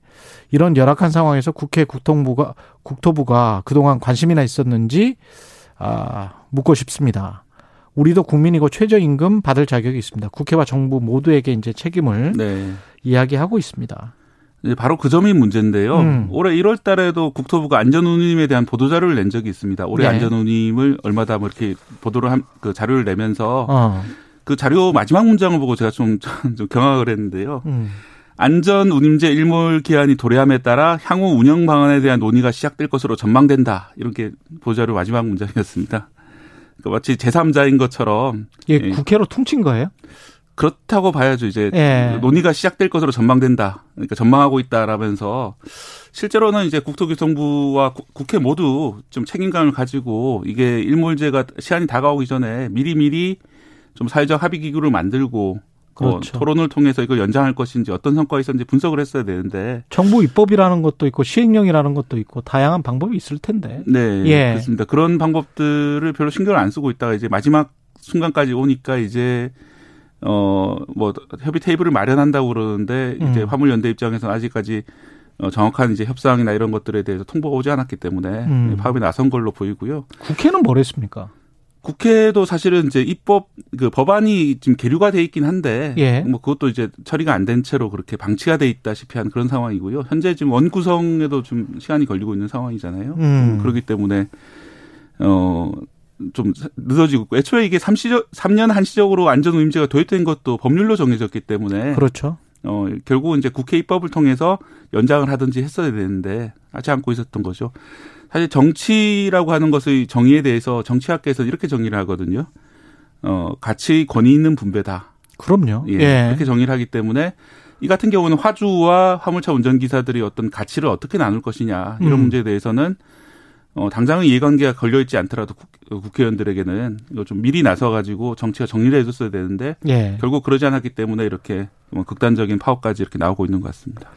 이런 열악한 상황에서 국회 국통부가 국토부가 그동안 관심이나 있었는지 아, 묻고 싶습니다. 우리도 국민이고 최저임금 받을 자격이 있습니다. 국회와 정부 모두에게 이제 책임을 네. 이야기하고 있습니다. 바로 그 점이 문제인데요. 음. 올해 1월 달에도 국토부가 안전운임에 대한 보도자료를 낸 적이 있습니다. 올해 네. 안전운임을 얼마다 뭐 이렇게 보도를 한, 그 자료를 내면서 어. 그 자료 마지막 문장을 보고 제가 좀, 좀 경악을 했는데요. 음. 안전 운임제 일몰 기한이 도래함에 따라 향후 운영 방안에 대한 논의가 시작될 것으로 전망된다. 이렇게 보도자료 마지막 문장이었습니다. 그러니까 마치 제3자인 것처럼. 예, 국회로 퉁친 거예요? 그렇다고 봐야죠. 이제 예. 논의가 시작될 것으로 전망된다. 그러니까 전망하고 있다라면서 실제로는 이제 국토교통부와 국회 모두 좀 책임감을 가지고 이게 일몰제가 시한이 다가오기 전에 미리미리 좀 사회적 합의 기구를 만들고 뭐 그렇죠. 뭐 토론을 통해서 이걸 연장할 것인지 어떤 성과가 있었는지 분석을 했어야 되는데 정부 입법이라는 것도 있고 시행령이라는 것도 있고 다양한 방법이 있을 텐데. 네, 예. 그렇습니다. 그런 방법들을 별로 신경을 안 쓰고 있다가 이제 마지막 순간까지 오니까 이제 어뭐 협의 테이블을 마련한다고 그러는데 이제 음. 화물연대 입장에서는 아직까지 어, 정확한 이제 협상이나 이런 것들에 대해서 통보가 오지 않았기 때문에 음. 파업에 나선 걸로 보이고요. 국회는 뭐랬습니까? 국회도 사실은 이제 입법 그 법안이 지금 계류가 돼 있긴 한데 예. 뭐 그것도 이제 처리가 안 된 채로 그렇게 방치가 돼 있다시피 한 그런 상황이고요. 현재 지금 원 구성에도 좀 시간이 걸리고 있는 상황이잖아요. 음. 그렇기 때문에 어. 좀 늦어지고 있고 애초에 이게 3시적 3년 한시적으로 안전운임제가 도입된 것도 법률로 정해졌기 때문에 그렇죠. 어, 결국은 이제 국회 입법을 통해서 연장을 하든지 했어야 되는데 하지 않고 있었던 거죠. 사실 정치라고 하는 것의 정의에 대해서 정치학계에서 이렇게 정의를 하거든요. 어, 가치 권위 있는 분배다. 그럼요. 예, 예. 그렇게 정의를 하기 때문에 이 같은 경우는 화주와 화물차 운전기사들이 어떤 가치를 어떻게 나눌 것이냐 이런 음. 문제에 대해서는 어, 당장은 이해관계가 걸려있지 않더라도 국, 회의원들에게는 이거 좀 미리 나서가지고 정치가 정리를 해줬어야 되는데 예. 결국 그러지 않았기 때문에 이렇게 뭐 극단적인 파업까지 이렇게 나오고 있는 것 같습니다.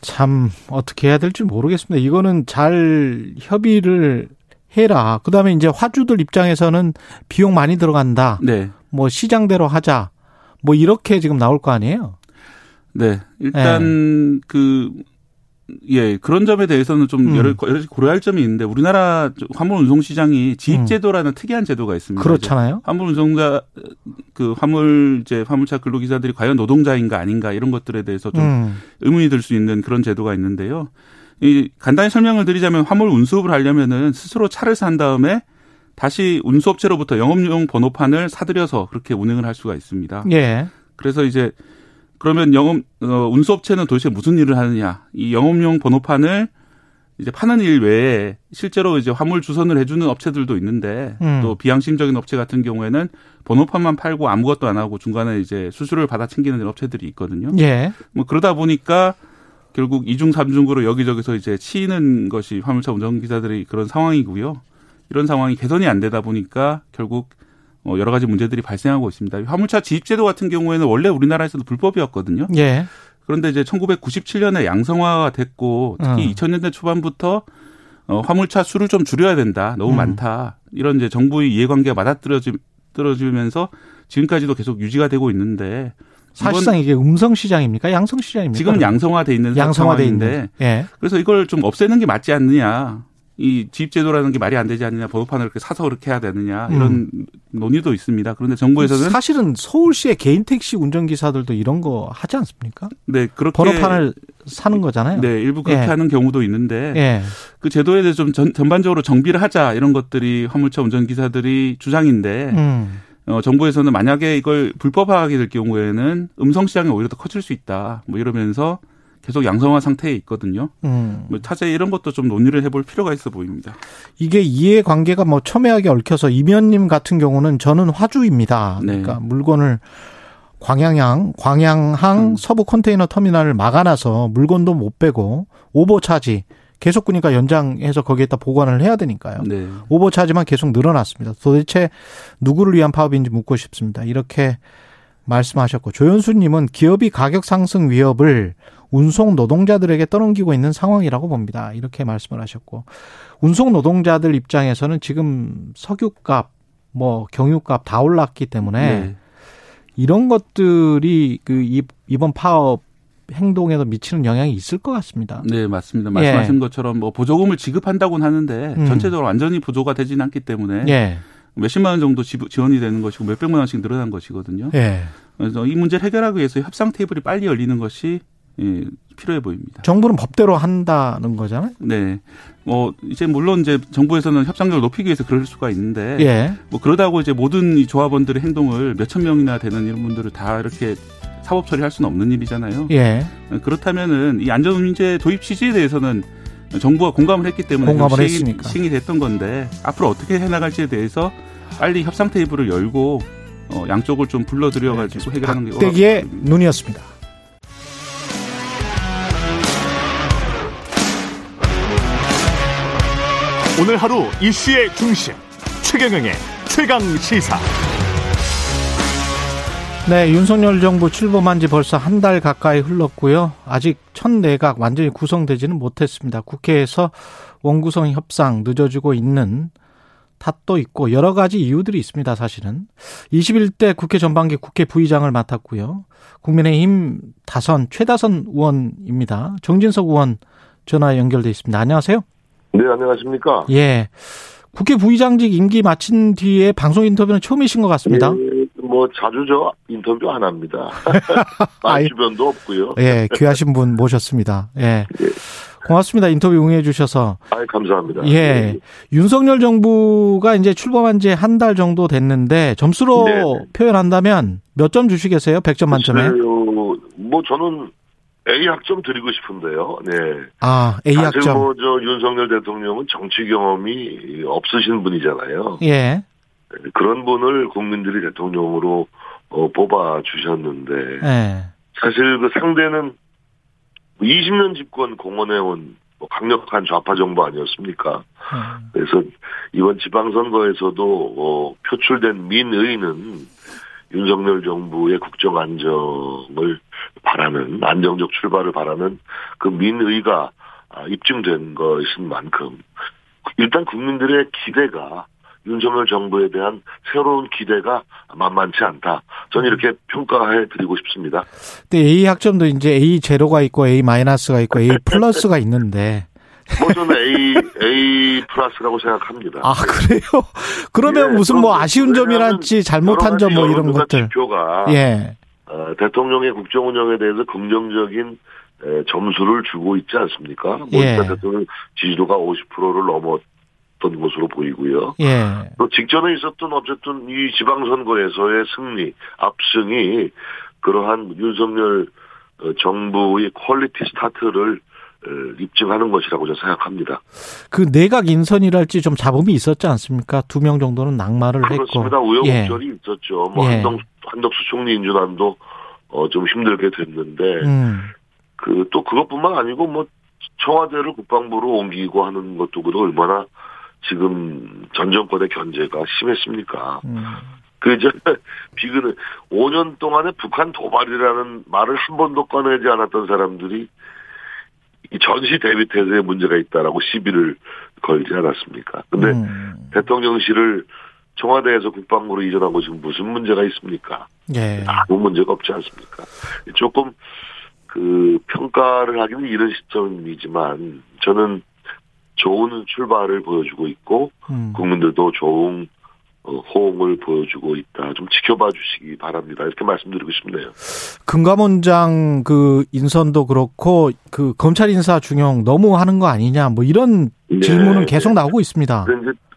참 어떻게 해야 될지 모르겠습니다. 이거는 잘 협의를 해라. 그다음에 이제 화주들 입장에서는 비용 많이 들어간다. 네. 뭐 시장대로 하자. 뭐 이렇게 지금 나올 거 아니에요? 네. 일단 네. 그 예, 그런 점에 대해서는 좀 음. 여러, 여러 고려할 점이 있는데 우리나라 화물 운송 시장이 지입 제도라는 음. 특이한 제도가 있습니다. 그렇잖아요. 화물 운송자 그 화물 이제 화물차 근로기사들이 과연 노동자인가 아닌가 이런 것들에 대해서 좀 음. 의문이 들 수 있는 그런 제도가 있는데요. 이 간단히 설명을 드리자면 화물 운수업을 하려면은 스스로 차를 산 다음에 다시 운수업체로부터 영업용 번호판을 사들여서 그렇게 운행을 할 수가 있습니다. 예. 그래서 이제 그러면 영업 어, 운수업체는 도대체 무슨 일을 하느냐? 이 영업용 번호판을 이제 파는 일 외에 실제로 이제 화물 주선을 해주는 업체들도 있는데 음. 또 비양심적인 업체 같은 경우에는 번호판만 팔고 아무것도 안 하고 중간에 이제 수수료를 받아 챙기는 업체들이 있거든요. 예. 뭐 그러다 보니까 결국 이중 삼중으로 여기저기서 이제 치이는 것이 화물차 운전기사들이 그런 상황이고요. 이런 상황이 개선이 안 되다 보니까 결국 어, 여러 가지 문제들이 발생하고 있습니다. 화물차 지입제도 같은 경우에는 원래 우리나라에서도 불법이었거든요. 예. 그런데 이제 1997년에 양성화가 됐고 특히 어. 2000년대 초반부터 어, 화물차 수를 좀 줄여야 된다. 너무 음. 많다. 이런 이제 정부의 이해관계가 맞아떨어지면서 지금까지도 계속 유지가 되고 있는데 사실상 이게 음성 시장입니까? 양성 시장입니까? 지금은 양성화돼 있는 양성화돼 있는데. 예. 그래서 이걸 좀 없애는 게 맞지 않느냐. 이 지입제도라는 게 말이 안 되지 않느냐, 번호판을 이렇게 사서 그렇게 해야 되느냐, 이런 음. 논의도 있습니다. 그런데 정부에서는. 사실은 서울시의 개인 택시 운전기사들도 이런 거 하지 않습니까? 네, 그렇게. 번호판을 사는 거잖아요. 네, 일부 그렇게 예. 하는 경우도 있는데. 예. 그 제도에 대해서 좀 전, 전반적으로 정비를 하자, 이런 것들이 화물차 운전기사들이 주장인데. 음. 어, 정부에서는 만약에 이걸 불법화하게 될 경우에는 음성 시장이 오히려 더 커질 수 있다. 뭐 이러면서 계속 양성화 상태에 있거든요. 음. 뭐 차제 이런 것도 좀 논의를 해볼 필요가 있어 보입니다. 이게 이해 관계가 뭐 첨예하게 얽혀서 이면님 같은 경우는 저는 화주입니다. 네. 그러니까 물건을 광양항, 광양항 음. 서부 컨테이너 터미널을 막아놔서 물건도 못 빼고 오버 차지 계속 그러니까 연장해서 거기에다 보관을 해야 되니까요. 네. 오버 차지만 계속 늘어났습니다. 도대체 누구를 위한 파업인지 묻고 싶습니다. 이렇게 말씀하셨고 조현수님은 기업이 가격 상승 위협을 운송 노동자들에게 떠넘기고 있는 상황이라고 봅니다. 이렇게 말씀을 하셨고 운송 노동자들 입장에서는 지금 석유값, 뭐 경유값 다 올랐기 때문에 네. 이런 것들이 그 이번 파업 행동에도 미치는 영향이 있을 것 같습니다. 네, 맞습니다. 말씀하신 예. 것처럼 뭐 보조금을 지급한다고는 하는데 음. 전체적으로 완전히 보조가 되지는 않기 때문에 예. 몇십만 원 정도 지원이 되는 것이고 몇백만 원씩 늘어난 것이거든요. 예. 그래서 이 문제를 해결하기 위해서 협상 테이블이 빨리 열리는 것이 예, 필요해 보입니다. 정부는 법대로 한다는 거잖아요. 네. 뭐 이제 물론 이제 정부에서는 협상력을 높이기 위해서 그럴 수가 있는데 예. 뭐 그러다고 이제 모든 이 조합원들의 행동을 몇천 명이나 되는 이런 분들을 다 이렇게 사법 처리할 수는 없는 일이잖아요. 예. 그렇다면은 이 안전운임제 도입 취지에 대해서는 정부가 공감을 했기 때문에 공감을 시행이. 시행이 됐던 건데 앞으로 어떻게 해 나갈지에 대해서 빨리 협상 테이블을 열고 어, 양쪽을 좀 불러들여 가지고 네, 해결하는 게. 박대기의 눈이었습니다. 오늘 하루 이슈의 중심 최경영의 최강 시사. 네, 윤석열 정부 출범한 지 벌써 한 달 가까이 흘렀고요. 아직 첫 내각 완전히 구성되지는 못했습니다. 국회에서 원구성 협상 늦어지고 있는 탓도 있고 여러 가지 이유들이 있습니다, 사실은. 21대 국회 전반기 국회 부의장을 맡았고요. 국민의힘 다선 최다선 의원입니다. 정진석 의원 전화 연결돼 있습니다. 안녕하세요. 네, 안녕하십니까? 예. 국회 부의장직 임기 마친 뒤에 방송 인터뷰는 처음이신 것 같습니다. 예, 뭐 자주 저 인터뷰 안 합니다. (laughs) 말 주변도 없고요. 예, 귀하신 분 모셨습니다. 예. 예. 고맙습니다. 인터뷰 응해 주셔서. 아, 감사합니다. 예. 예. 윤석열 정부가 이제 출범한 지 한 달 정도 됐는데 점수로 네네. 표현한다면 몇 점 주시겠어요? 100점 만점에? 뭐 저는 A 학점 드리고 싶은데요. 네. 아, A 학점. 사실 뭐저 윤석열 대통령은 정치 경험이 없으신 분이잖아요. 예. 그런 분을 국민들이 대통령으로 어, 뽑아 주셨는데 예. 사실 그 상대는 20년 집권 공원해온 뭐 강력한 좌파 정부 아니었습니까? 음. 그래서 이번 지방선거에서도 어, 표출된 민의는 윤석열 정부의 국정 안정을 바라는 안정적 출발을 바라는 그 민의가 아, 입증된 것인 만큼 일단 국민들의 기대가 윤석열 정부에 대한 새로운 기대가 만만치 않다. 저는 이렇게 평가해 드리고 싶습니다. 근데 A 학점도 이제 A 제로가 있고 A 마이너스가 있고 A 플러스가 있는데 뭐 저는 A A 플러스라고 생각합니다. 아 그래요? 그러면 예, 무슨 뭐 아쉬운 점이랄지 잘못한 점 뭐 이런 것들. 지표가 예. 어, 대통령의 국정 운영에 대해서 긍정적인 에, 점수를 주고 있지 않습니까? 뭐 예. 대통령 지지도가 50%를 넘었던 것으로 보이고요. 예. 또 직전에 있었던 어쨌든 이 지방선거에서의 승리, 압승이 그러한 윤석열 어, 정부의 quality start를 입증하는 것이라고 저는 생각합니다. 그 내각 인선이랄지 좀 잡음이 있었지 않습니까? 두 명 정도는 낙마를 그렇습니다. 했고. 우여곡절이 예. 있었죠. 뭐 예. 한동, 한덕수 총리 인준안도 어, 좀 힘들게 됐는데 음. 그 또 그것뿐만 아니고 뭐 청와대를 국방부로 옮기고 하는 것도 그도 얼마나 지금 전 정권의 견제가 심했습니까? 음. 그 이제 (laughs) 비근은 5년 동안에 북한 도발이라는 말을 한 번도 꺼내지 않았던 사람들이 이 전시 대비 태세에 문제가 있다라고 시비를 걸지 않았습니까? 근데 음. 대통령실을 청와대에서 국방부로 이전한 것이 무슨 문제가 있습니까? 예. 아무 문제가 없지 않습니까? 조금 그 평가를 하기는 이런 시점이지만 저는 좋은 출발을 보여주고 있고 음. 국민들도 좋은 어, 호응을 보여주고 있다. 좀 지켜봐 주시기 바랍니다. 이렇게 말씀드리고 싶네요. 금감원장 그 인선도 그렇고 그 검찰 인사 중용 너무 하는 거 아니냐 뭐 이런 네. 질문은 계속 나오고 있습니다.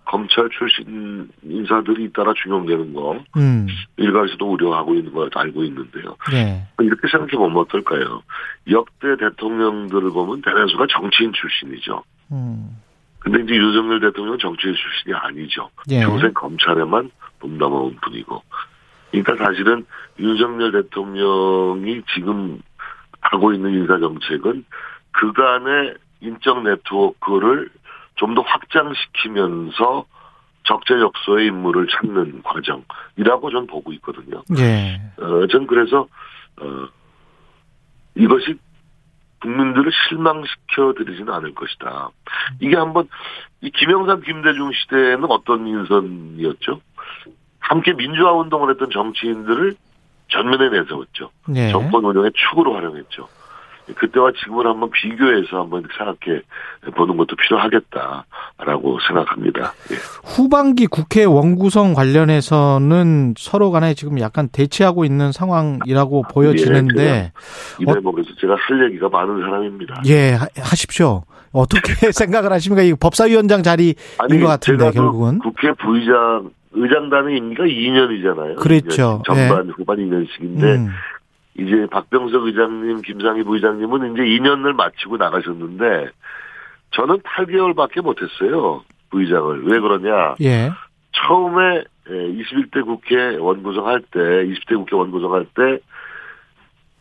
검찰 출신 인사들이 잇따라 중용되는 거 음. 일각에서도 우려하고 있는 걸 알고 있는데요. 네. 이렇게 생각해 보면 어떨까요? 역대 대통령들을 보면 대다수가 정치인 출신이죠. 음. 근데 이제 윤석열 대통령은 정치인 출신이 아니죠. 예. 평생 검찰에만 몸담아온 분이고. 그러니까 사실은 윤석열 대통령이 지금 하고 있는 인사정책은 그간의 인적 네트워크를 좀 더 확장시키면서 적재적소의 인물을 찾는 과정이라고 저는 보고 있거든요. 예. 어, 전 그래서, 어, 이것이 국민들을 실망시켜 드리지는 않을 것이다. 이게 한번 이 김영삼 김대중 시대에는 어떤 인선이었죠? 함께 민주화 운동을 했던 정치인들을 전면에 내세웠죠. 네. 정권 운영의 축으로 활용했죠. 그때와 지금을 한번 비교해서 한번 생각해 보는 것도 필요하겠다라고 생각합니다. 예. 후반기 국회 원구성 관련해서는 서로 간에 지금 약간 대치하고 있는 상황이라고 아, 보여지는데 예, 이 대목에서 어, 제가 할 얘기가 많은 사람입니다. 예, 하십시오. 어떻게 (laughs) 생각을 하십니까? 이 법사위원장 자리인 아니, 것 같은데 결국은 국회 부의장 의장단의 임기가 2년이잖아요. 그렇죠. 2년, 전반 예. 후반 2년씩인데 음. 이제 박병석 의장님, 김상희 부의장님은 이제 2년을 마치고 나가셨는데 저는 8개월밖에 못했어요. 부의장을. 왜 그러냐? 예. 처음에 21대 예, 국회 원구성할 때, 20대 국회 원구성할 때,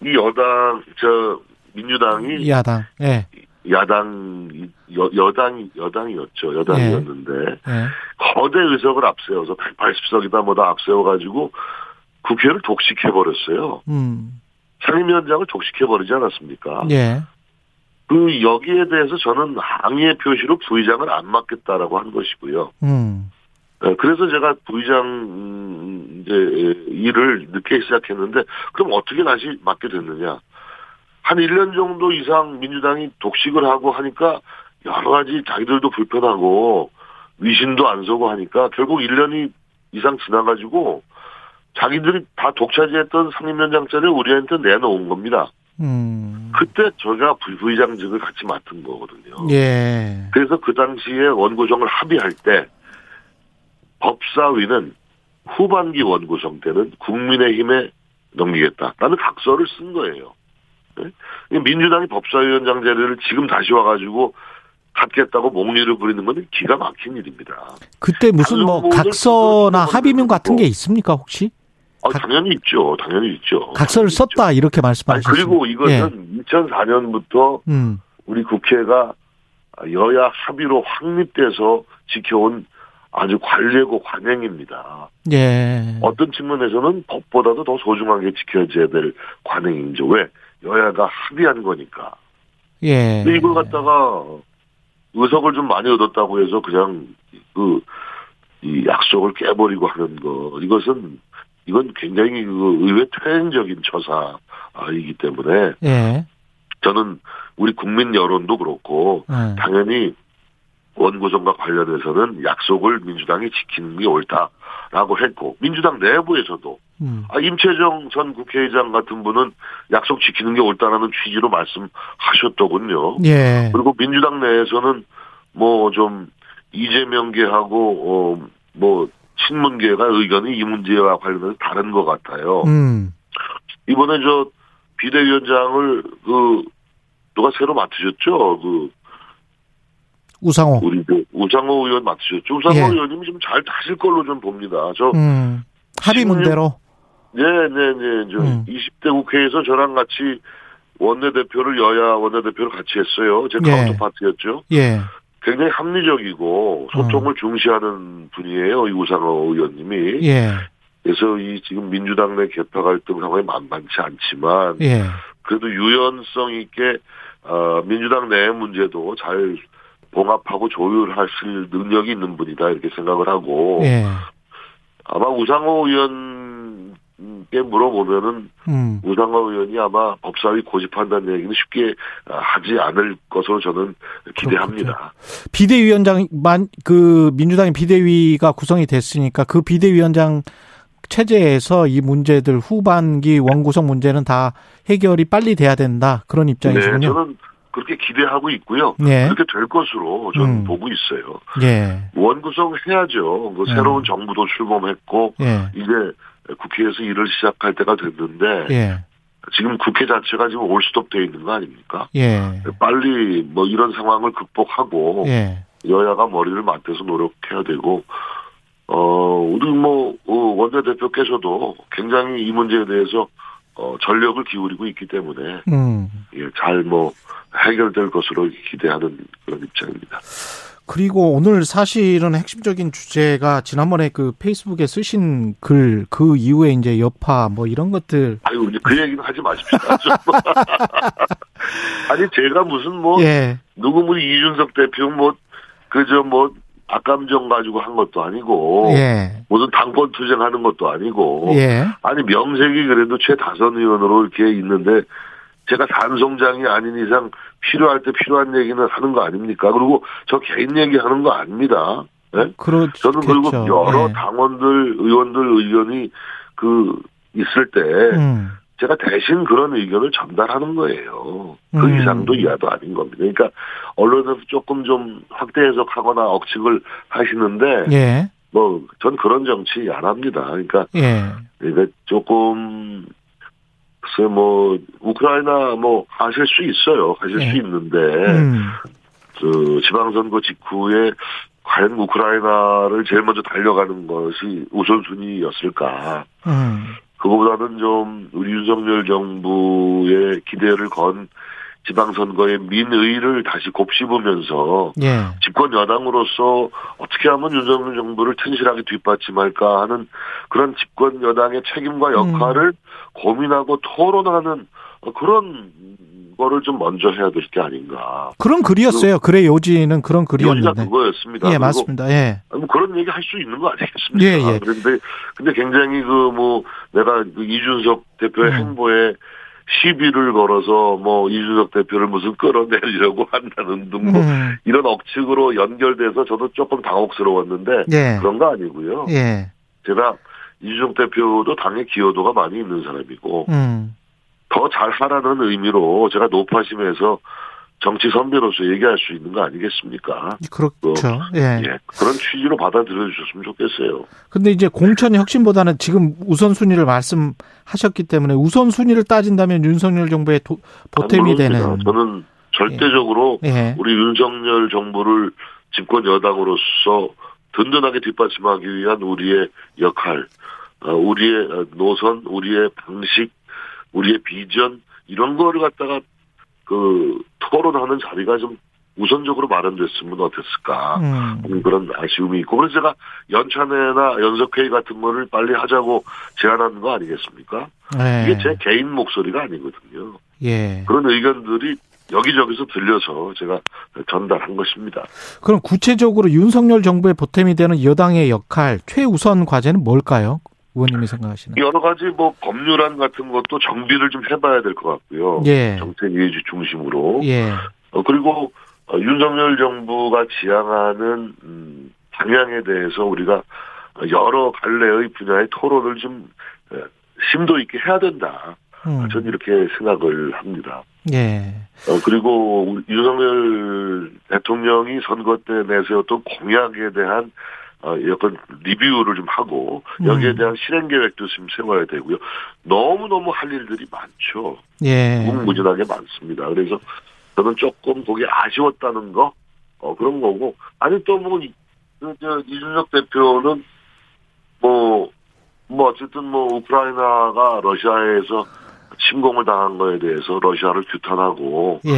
이 여당, 저, 민주당이. 야당, 예. 야당, 여, 여당, 여당이었죠. 여당이었는데. 예. 예. 거대 의석을 앞세워서 180석이다 뭐다 앞세워 가지고 국회를 독식해 버렸어요. 음. 상임위원장을 독식해 버리지 않았습니까? 예. 그 여기에 대해서 저는 항의의 표시로 부의장을 안 맡겠다라고 한 것이고요. 음. 어, 그래서 제가 부의장 음, 이제 일을 늦게 시작했는데 그럼 어떻게 다시 맡게 됐느냐? 한 1년 정도 이상 민주당이 독식을 하고 하니까 여러 가지 자기들도 불편하고 위신도 안 서고 하니까 결국 1년이 이상 지나가지고 자기들이 다 독차지했던 상임위원장자를 우리한테 내놓은 겁니다. 음. 그때 저희가 부의장직을 같이 맡은 거거든요. 예. 그래서 그 당시에 원구성을 합의할 때 법사위는 후반기 원구성 때는 국민의힘에 넘기겠다. 라는 각서를 쓴 거예요. 네? 민주당이 법사위원장제를 지금 다시 와가지고 갖겠다고 몽리를 부리는 건 기가 막힌 일입니다. 그때 무슨 뭐 각서나 합의문 같은 게 있습니까 혹시? 아, 당연히 있죠. 당연히 있죠. 각서를 썼다 이렇게 말씀하셨습니다. 그리고 이것은 예. 2004년부터 음. 우리 국회가 여야 합의로 확립돼서 지켜온 아주 관례고 관행입니다. 예. 어떤 측면에서는 법보다도 더 소중하게 지켜져야 될 관행이죠. 왜? 여야가 합의한 거니까. 예. 근데 이걸 갖다가 의석을 좀 많이 얻었다고 해서 그냥 그, 이 약속을 깨버리고 하는 거. 이것은 이건 굉장히 그 의회 퇴행적인 처사이기 때문에 예. 저는 우리 국민 여론도 그렇고 예. 당연히 원구성과 관련해서는 약속을 민주당이 지키는 게 옳다라고 했고 민주당 내부에서도 음. 아, 임채정 전 국회의장 같은 분은 약속 지키는 게 옳다라는 취지로 말씀하셨더군요. 예. 그리고 민주당 내에서는 뭐 좀 이재명계하고 어뭐 친문계가 의견이 이 문제와 관련해서 다른 것 같아요. 음. 이번에 저 비대위원장을 그 누가 새로 맡으셨죠? 그 우상호. 우리 그 우상호 의원 맡으셨죠? 우상호 예. 의원님이 좀 잘 하실 걸로 좀 봅니다. 저 음. 합의 문제로. 네네네. 네, 저 음. 20대 국회에서 저랑 같이 원내대표를 여야 원내대표를 같이 했어요. 제 예. counterpart였죠. 예. 굉장히 합리적이고 소통을 어. 중시하는 분이에요. 이 우상호 의원님이. 예. 그래서 이 지금 민주당 내 개파 갈등 상황이 만만치 않지만 예. 그래도 유연성 있게 어, 민주당 내 문제도 잘 봉합하고 조율하실 능력이 있는 분이다 이렇게 생각을 하고 예. 아마 우상호 의원 께 물어보면은 음. 우상호 의원이 아마 법사위 고집한다는 얘기는 쉽게 하지 않을 것으로 저는 기대합니다. 그렇군요. 비대위원장만 그 민주당의 비대위가 구성이 됐으니까 그 비대위원장 체제에서 이 문제들 후반기 원구성 문제는 다 해결이 빨리 돼야 된다 그런 입장이시군요. 네, 저는 그렇게 기대하고 있고요. 예. 그렇게 될 것으로 저는 음. 보고 있어요. 예. 원구성 해야죠. 그 새로운 예. 정부도 출범했고 예. 이제 국회에서 일을 시작할 때가 됐는데 예. 지금 국회 자체가 지금 올스톱되어 있는 거 아닙니까? 예. 빨리 뭐 이런 상황을 극복하고 예. 여야가 머리를 맞대서 노력해야 되고 어 우리 뭐 어, 원내대표께서도 굉장히 이 문제에 대해서 어 전력을 기울이고 있기 때문에 음. 예, 잘 뭐 해결될 것으로 기대하는 그런 입장입니다. 그리고 오늘 사실은 핵심적인 주제가 지난번에 그 페이스북에 쓰신 글 그 이후에 이제 여파 뭐 이런 것들 아유 이제 그 얘기는 하지 마십시다. (laughs) 아니 제가 무슨 뭐 예. 누구 뭐 이준석 대표 뭐 그저 뭐 악감정 가지고 한 것도 아니고 예. 무슨 당권 투쟁하는 것도 아니고 예. 아니 명색이 그래도 최다선 의원으로 이렇게 있는데 제가 단송장이 아닌 이상 필요할 때 필요한 얘기는 하는 거 아닙니까? 그리고 저 개인 얘기 하는 거 아닙니다. 네? 그렇죠. 저는 그리고 여러 네. 당원들, 의원들 의견이 그 있을 때 음. 제가 대신 그런 의견을 전달하는 거예요. 그 음. 이상도 이하도 아닌 겁니다. 그러니까 언론에서 조금 좀 확대 해석하거나 억측을 하시는데 예. 뭐전 그런 정치 안 합니다. 그러니까 예. 그러니까 조금 글쎄 뭐 우크라이나 뭐 하실 수 있어요. 하실 네. 수 있는데 음. 그 지방선거 직후에 과연 우크라이나를 제일 먼저 달려가는 것이 우선순위였을까. 음. 그거보다는 좀 우리 윤석열 정부의 기대를 건 지방선거의 민의를 다시 곱씹으면서 예. 집권 여당으로서 어떻게 하면 윤석열 정부를 튼실하게 뒷받침할까 하는 그런 집권 여당의 책임과 역할을 음. 고민하고 토론하는 그런 거를 좀 먼저 해야 될 게 아닌가. 그런 글이었어요. 그, 글의 요지는 그런 글이었는데. 요지가 그거였습니다. 예, 맞습니다. 예. 뭐 그런 얘기 할 수 있는 거 아니겠습니까? 예, 예. 그런데 근데 굉장히 그 뭐 내가 그 이준석 대표의 음. 행보에 시비를 걸어서 뭐 이준석 대표를 무슨 끌어내려고 (laughs) 한다는 등뭐 음. 이런 억측으로 연결돼서 저도 조금 당혹스러웠는데 예. 그런 거 아니고요. 예. 제가 이준석 대표도 당의 기여도가 많이 있는 사람이고 음. 더 잘 하라는 의미로 제가 노파심에서 정치 선배로서 얘기할 수 있는 거 아니겠습니까? 그렇죠. 예. 예. 그런 취지로 받아들여 주셨으면 좋겠어요. 근데 이제 공천 혁신보다는 지금 우선순위를 말씀하셨기 때문에 우선순위를 따진다면 윤석열 정부의 도, 보탬이 되는. 저는 절대적으로 예. 예. 우리 윤석열 정부를 집권 여당으로서 든든하게 뒷받침하기 위한 우리의 역할, 어, 우리의 노선, 우리의 방식, 우리의 비전 이런 거를 갖다가 그 토론하는 자리가 좀 우선적으로 마련됐으면 어땠을까 음. 그런 아쉬움이 있고 그래서 제가 연찬회나 연석회의 같은 거를 빨리 하자고 제안한 거 아니겠습니까? 네. 이게 제 개인 목소리가 아니거든요. 예. 그런 의견들이 여기저기서 들려서 제가 전달한 것입니다. 그럼 구체적으로 윤석열 정부의 보탬이 되는 여당의 역할 최우선 과제는 뭘까요? 의원님이 생각하시는? 여러 가지 뭐 법률안 같은 것도 정비를 좀 해봐야 될 것 같고요. 예. 정책 위주 중심으로. 예. 어, 그리고 어, 윤석열 정부가 지향하는 음, 방향에 대해서 우리가 여러 갈래의 분야의 토론을 좀 심도 있게 해야 된다. 음. 저는 이렇게 생각을 합니다. 예. 어, 그리고 윤석열 대통령이 선거 때 내세웠던 공약에 대한 어, 여건 리뷰를 좀 하고 여기에 음. 대한 실행 계획도 좀 세워야 되고요. 너무 너무 할 일들이 많죠. 예. 무궁무진하게 많습니다. 그래서 저는 조금 거기 아쉬웠다는 거 어, 그런 거고 아니 또뭐 저, 이준석 대표는 뭐뭐 뭐 어쨌든 뭐 우크라이나가 러시아에서 침공을 당한 거에 대해서 러시아를 규탄하고 예.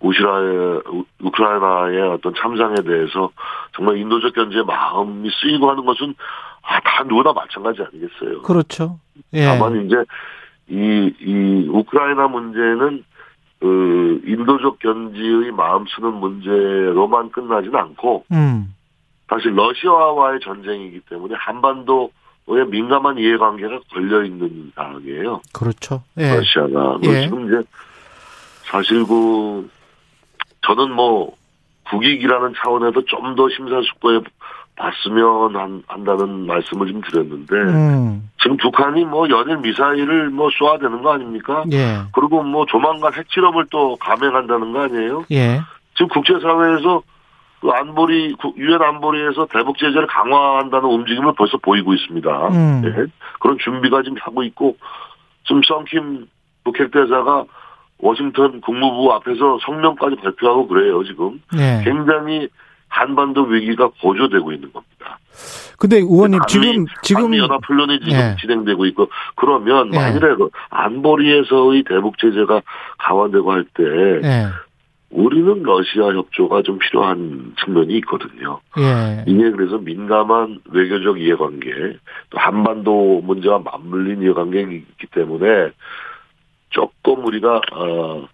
우시라의 우크라이나의 어떤 참상에 대해서 정말 인도적 견제에 마음이 쓰이고 하는 것은 아, 다 누구나 마찬가지 아니겠어요. 그렇죠. 예. 다만 이제 이, 이 우크라이나 문제는 그 인도적 견지의 마음 쓰는 문제로만 끝나지는 않고 음. 사실 러시아와의 전쟁이기 때문에 한반도 왜 민감한 이해관계가 걸려 있는 상황이에요. 그렇죠. 예. 러시아가 예. 지금 이제 사실 그 저는 뭐 국익이라는 차원에서 좀 더 심사숙고해 봤으면 한, 한다는 말씀을 좀 드렸는데 음. 지금 북한이 뭐 연일 미사일을 뭐 쏘아대는 거 아닙니까? 예. 그리고 뭐 조만간 핵실험을 또 감행한다는 거 아니에요? 예. 지금 국제사회에서 그 안보리 유엔 안보리에서 대북 제재를 강화한다는 움직임을 벌써 보이고 있습니다. 음. 네. 그런 준비가 지금 하고 있고 지금 썬킴 북핵 대사가 워싱턴 국무부 앞에서 성명까지 발표하고 그래요 지금 네. 굉장히 한반도 위기가 고조되고 있는 겁니다. 근데 의원님 지금 지금 연합 훈련이 지금 네. 진행되고 있고 그러면 네. 만일에 그 안보리에서의 대북 제재가 강화되고 할때 네. 우리는 러시아 협조가 좀 필요한 측면이 있거든요. 예. 이게 그래서 민감한 외교적 이해관계, 또 한반도 문제와 맞물린 이해관계가 있기 때문에 조금 우리가 어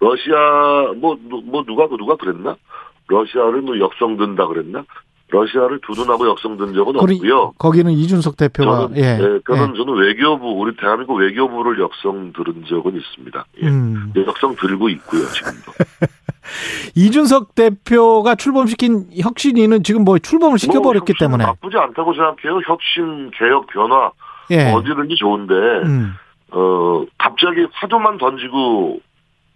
러시아 뭐뭐 뭐 누가 누가 그랬나? 러시아를 뭐 역성든다 그랬나? 러시아를 두둔하고 역성든 적은 없고요. 거기는 이준석 대표가 저는, 예. 네, 저는, 예. 저는 외교부 우리 대한민국 외교부를 역성 들은 적은 있습니다. 예. 음. 역성 들고 있고요 지금도. (laughs) 이준석 대표가 출범시킨 혁신위는 지금 뭐 출범을 뭐 시켜버렸기 뭐 때문에 나쁘지 않다고 생각해요. 혁신, 개혁, 변화 예. 어디든지 좋은데 음. 어 갑자기 화두만 던지고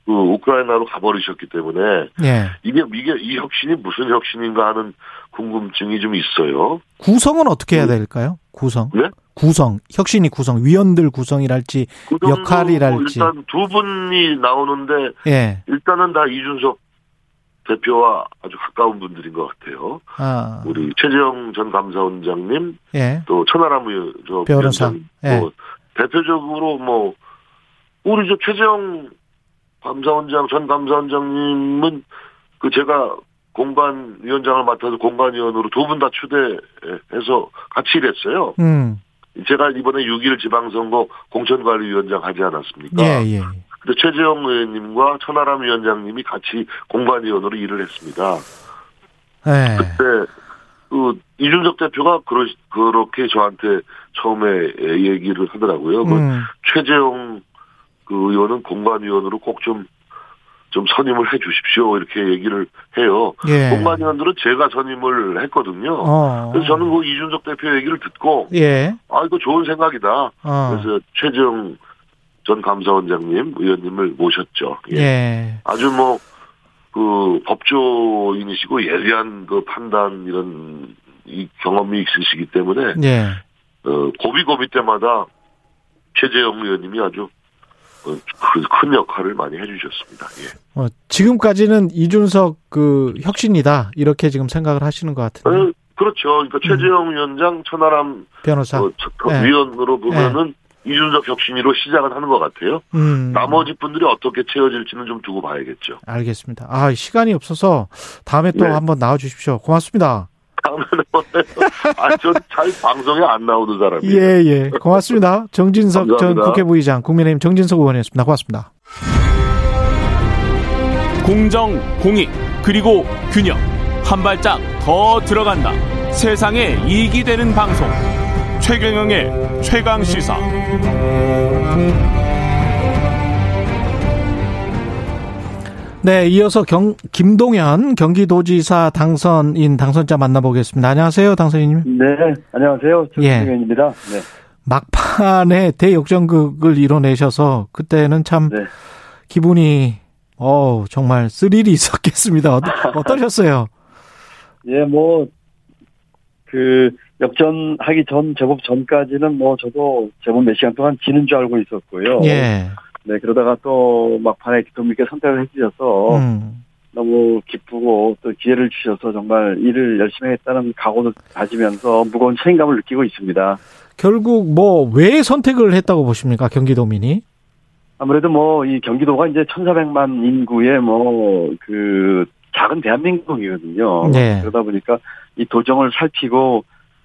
그 우크라이나로 가버리셨기 때문에 예. 이게 이게 이 혁신이 무슨 혁신인가 하는 궁금증이 좀 있어요. 구성은 어떻게 해야 될까요? 구성. 네? 구성, 혁신이 구성, 위원들 구성이랄지 역할이랄지. 뭐 일단 두 분이 나오는데 예. 일단은 다 이준석 대표와 아주 가까운 분들인 것 같아요. 아. 우리 최재형 전 감사원장님, 예. 또 천하람 저 변호사, 예. 뭐 대표적으로 뭐 우리 저 최재형 감사원장 전 감사원장님은 그 제가 공관위원장을 맡아서 공관위원으로 두 분 다 추대해서 같이 일했어요. 음. 제가 이번에 6일 지방선거 공천관리위원장 하지 않았습니까? 예, 예. 근데 최재형 의원님과 천하람 위원장님이 같이 공관위원으로 일을 했습니다. 네. 그때 그 이준석 대표가 그러, 그렇게 저한테 처음에 얘기를 하더라고요. 그 음. 그 최재형 그 의원은 공관위원으로 꼭 좀 좀 선임을 해 주십시오. 이렇게 얘기를 해요. 예. 공관위원들은 제가 선임을 했거든요. 어. 그래서 저는 그 이준석 대표 얘기를 듣고 예. 아 이거 좋은 생각이다. 어. 그래서 최재형 전 감사원장님, 의원님을 모셨죠. 예. 예. 아주 뭐, 그, 법조인이시고 예리한 그 판단 이런 이 경험이 있으시기 때문에, 예. 어, 고비고비 때마다 최재형 의원님이 아주 어, 큰 역할을 많이 해주셨습니다. 예. 어, 지금까지는 이준석 그 혁신이다 이렇게 지금 생각을 하시는 것 같은데. 어, 그렇죠. 그러니까 음. 최재형 위원장, 천하람 변호사 어, 네. 위원으로 보면은 네. 이준석 혁신위로 시작을 하는 것 같아요. 음. 나머지 분들이 어떻게 채워질지는 좀 두고 봐야겠죠. 알겠습니다. 아 시간이 없어서 다음에 또 네. 한번 나와 주십시오. 고맙습니다. 다음에는 아, 전잘 방송에 안 나오는 사람이에요. 예, 예. 고맙습니다. 정진석 전 국회부의장, 국민의힘 정진석 의원이었습니다. 고맙습니다. 공정, 공익, 그리고 균형. 한 발짝 더 들어간다. 세상에 이익이 되는 방송. 최경영의 최강 시사. 네, 이어서 경, 김동현 경기도지사 당선인 당선자 만나보겠습니다. 안녕하세요, 당선인님. 네, 안녕하세요. 김동현입니다. 예. 네. 막판에 대역전극을 이뤄내셔서 그때는 참 네. 기분이 어 정말 스릴이 있었겠습니다. 어떠셨어요? (laughs) 예, 뭐 그 역전하기 전 제법 전까지는 뭐 저도 제법 몇 시간 동안 지는 줄 알고 있었고요. 예. 네 그러다가 또 막판에 기도님께 선택을 해주셔서 음. 너무 기쁘고 또 기회를 주셔서 정말 일을 열심히 했다는 각오를 가지면서 무거운 책임감을 느끼고 있습니다. 결국 뭐 왜 선택을 했다고 보십니까 경기도민이? 아무래도 뭐 이 경기도가 이제 1,400만 인구의 뭐 그 작은 대한민국이거든요. 네. 그러다 보니까 이 도정을 살피고